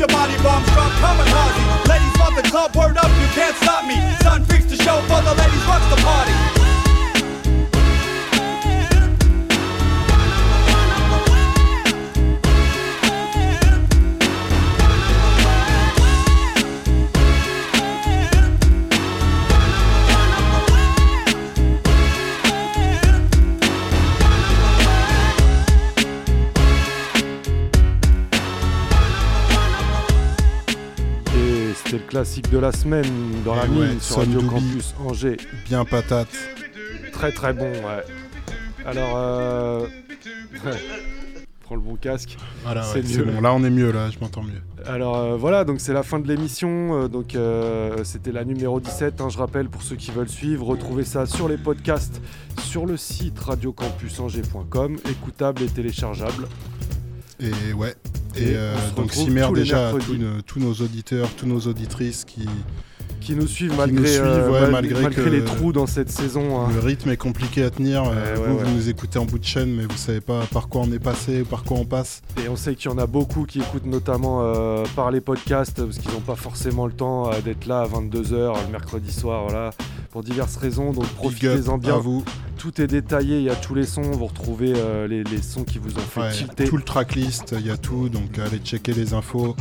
your body, bombs drop, kamikaze. Ladies want the club, word up, you can't stop me. Sun freaks the show for the ladies, rocks the party. Classique de la semaine dans la Et mine ouais, sur Son Radio Doobie. Campus Angers. Bien patate. Très très bon, ouais. Alors, euh... prends le bon casque. Voilà, c'est ouais, bon. Là, on est mieux, là, je m'entends mieux. Alors euh, voilà, donc c'est la fin de l'émission. euh, donc euh, c'était la numéro 17. hein, je rappelle pour ceux qui veulent suivre, retrouvez ça sur les podcasts sur le site radiocampusangers.com, écoutable et téléchargeable. Et ouais. Et Et, euh, donc les déjà tous nos auditeurs, tous nos auditrices qui, qui nous suivent malgré, nous suivent, euh, ouais, mal- malgré malgré que les trous dans cette saison. hein. Le rythme est compliqué à tenir. euh, ouais, vous, ouais. vous nous écoutez en bout de chaîne, mais vous savez pas par quoi on est passé ou par quoi on passe. Et on sait qu'il y en a beaucoup qui écoutent notamment euh, par les podcasts parce qu'ils n'ont pas forcément le temps d'être là à 22h le mercredi soir, voilà, pour diverses raisons. Donc profitez-en bien. à vous. Tout est détaillé, il y a tous les sons, vous retrouvez les, les sons qui vous ont fait tilter. tout le tracklist, il y a tout, donc allez checker les infos.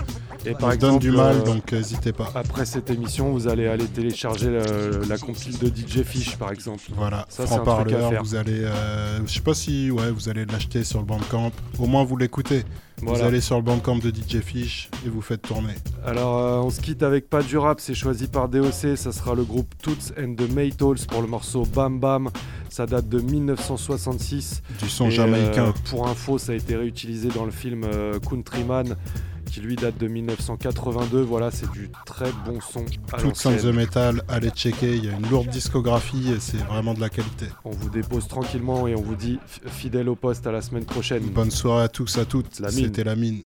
Et on par se donne exemple, du mal, donc n'hésitez pas. Après cette émission, vous allez aller télécharger le- la compile de DJ Fish par exemple. Voilà, ça c'est un truc à faire. vous allez, euh, je sais pas si, ouais, vous allez l'acheter sur le Bandcamp. Au moins vous l'écoutez. Voilà. Vous allez sur le Bandcamp de DJ Fish et vous faites tourner. Alors euh, on se quitte avec pas du rap, c'est choisi par DOC, ça sera le groupe Toots and the Maytals pour le morceau Bam Bam, ça date de 1966. Du son Et, jamaïcain. euh, pour info, ça a été réutilisé dans le film euh, Countryman qui lui date de 1982, voilà c'est du très bon son à Tout Sans l'ancienne. the Metal, allez checker. Il y a une lourde discographie et c'est vraiment de la qualité. On vous dépose tranquillement et on vous dit fidèle au poste à la semaine prochaine. Bonne soirée à tous, à toutes. C'était la mine.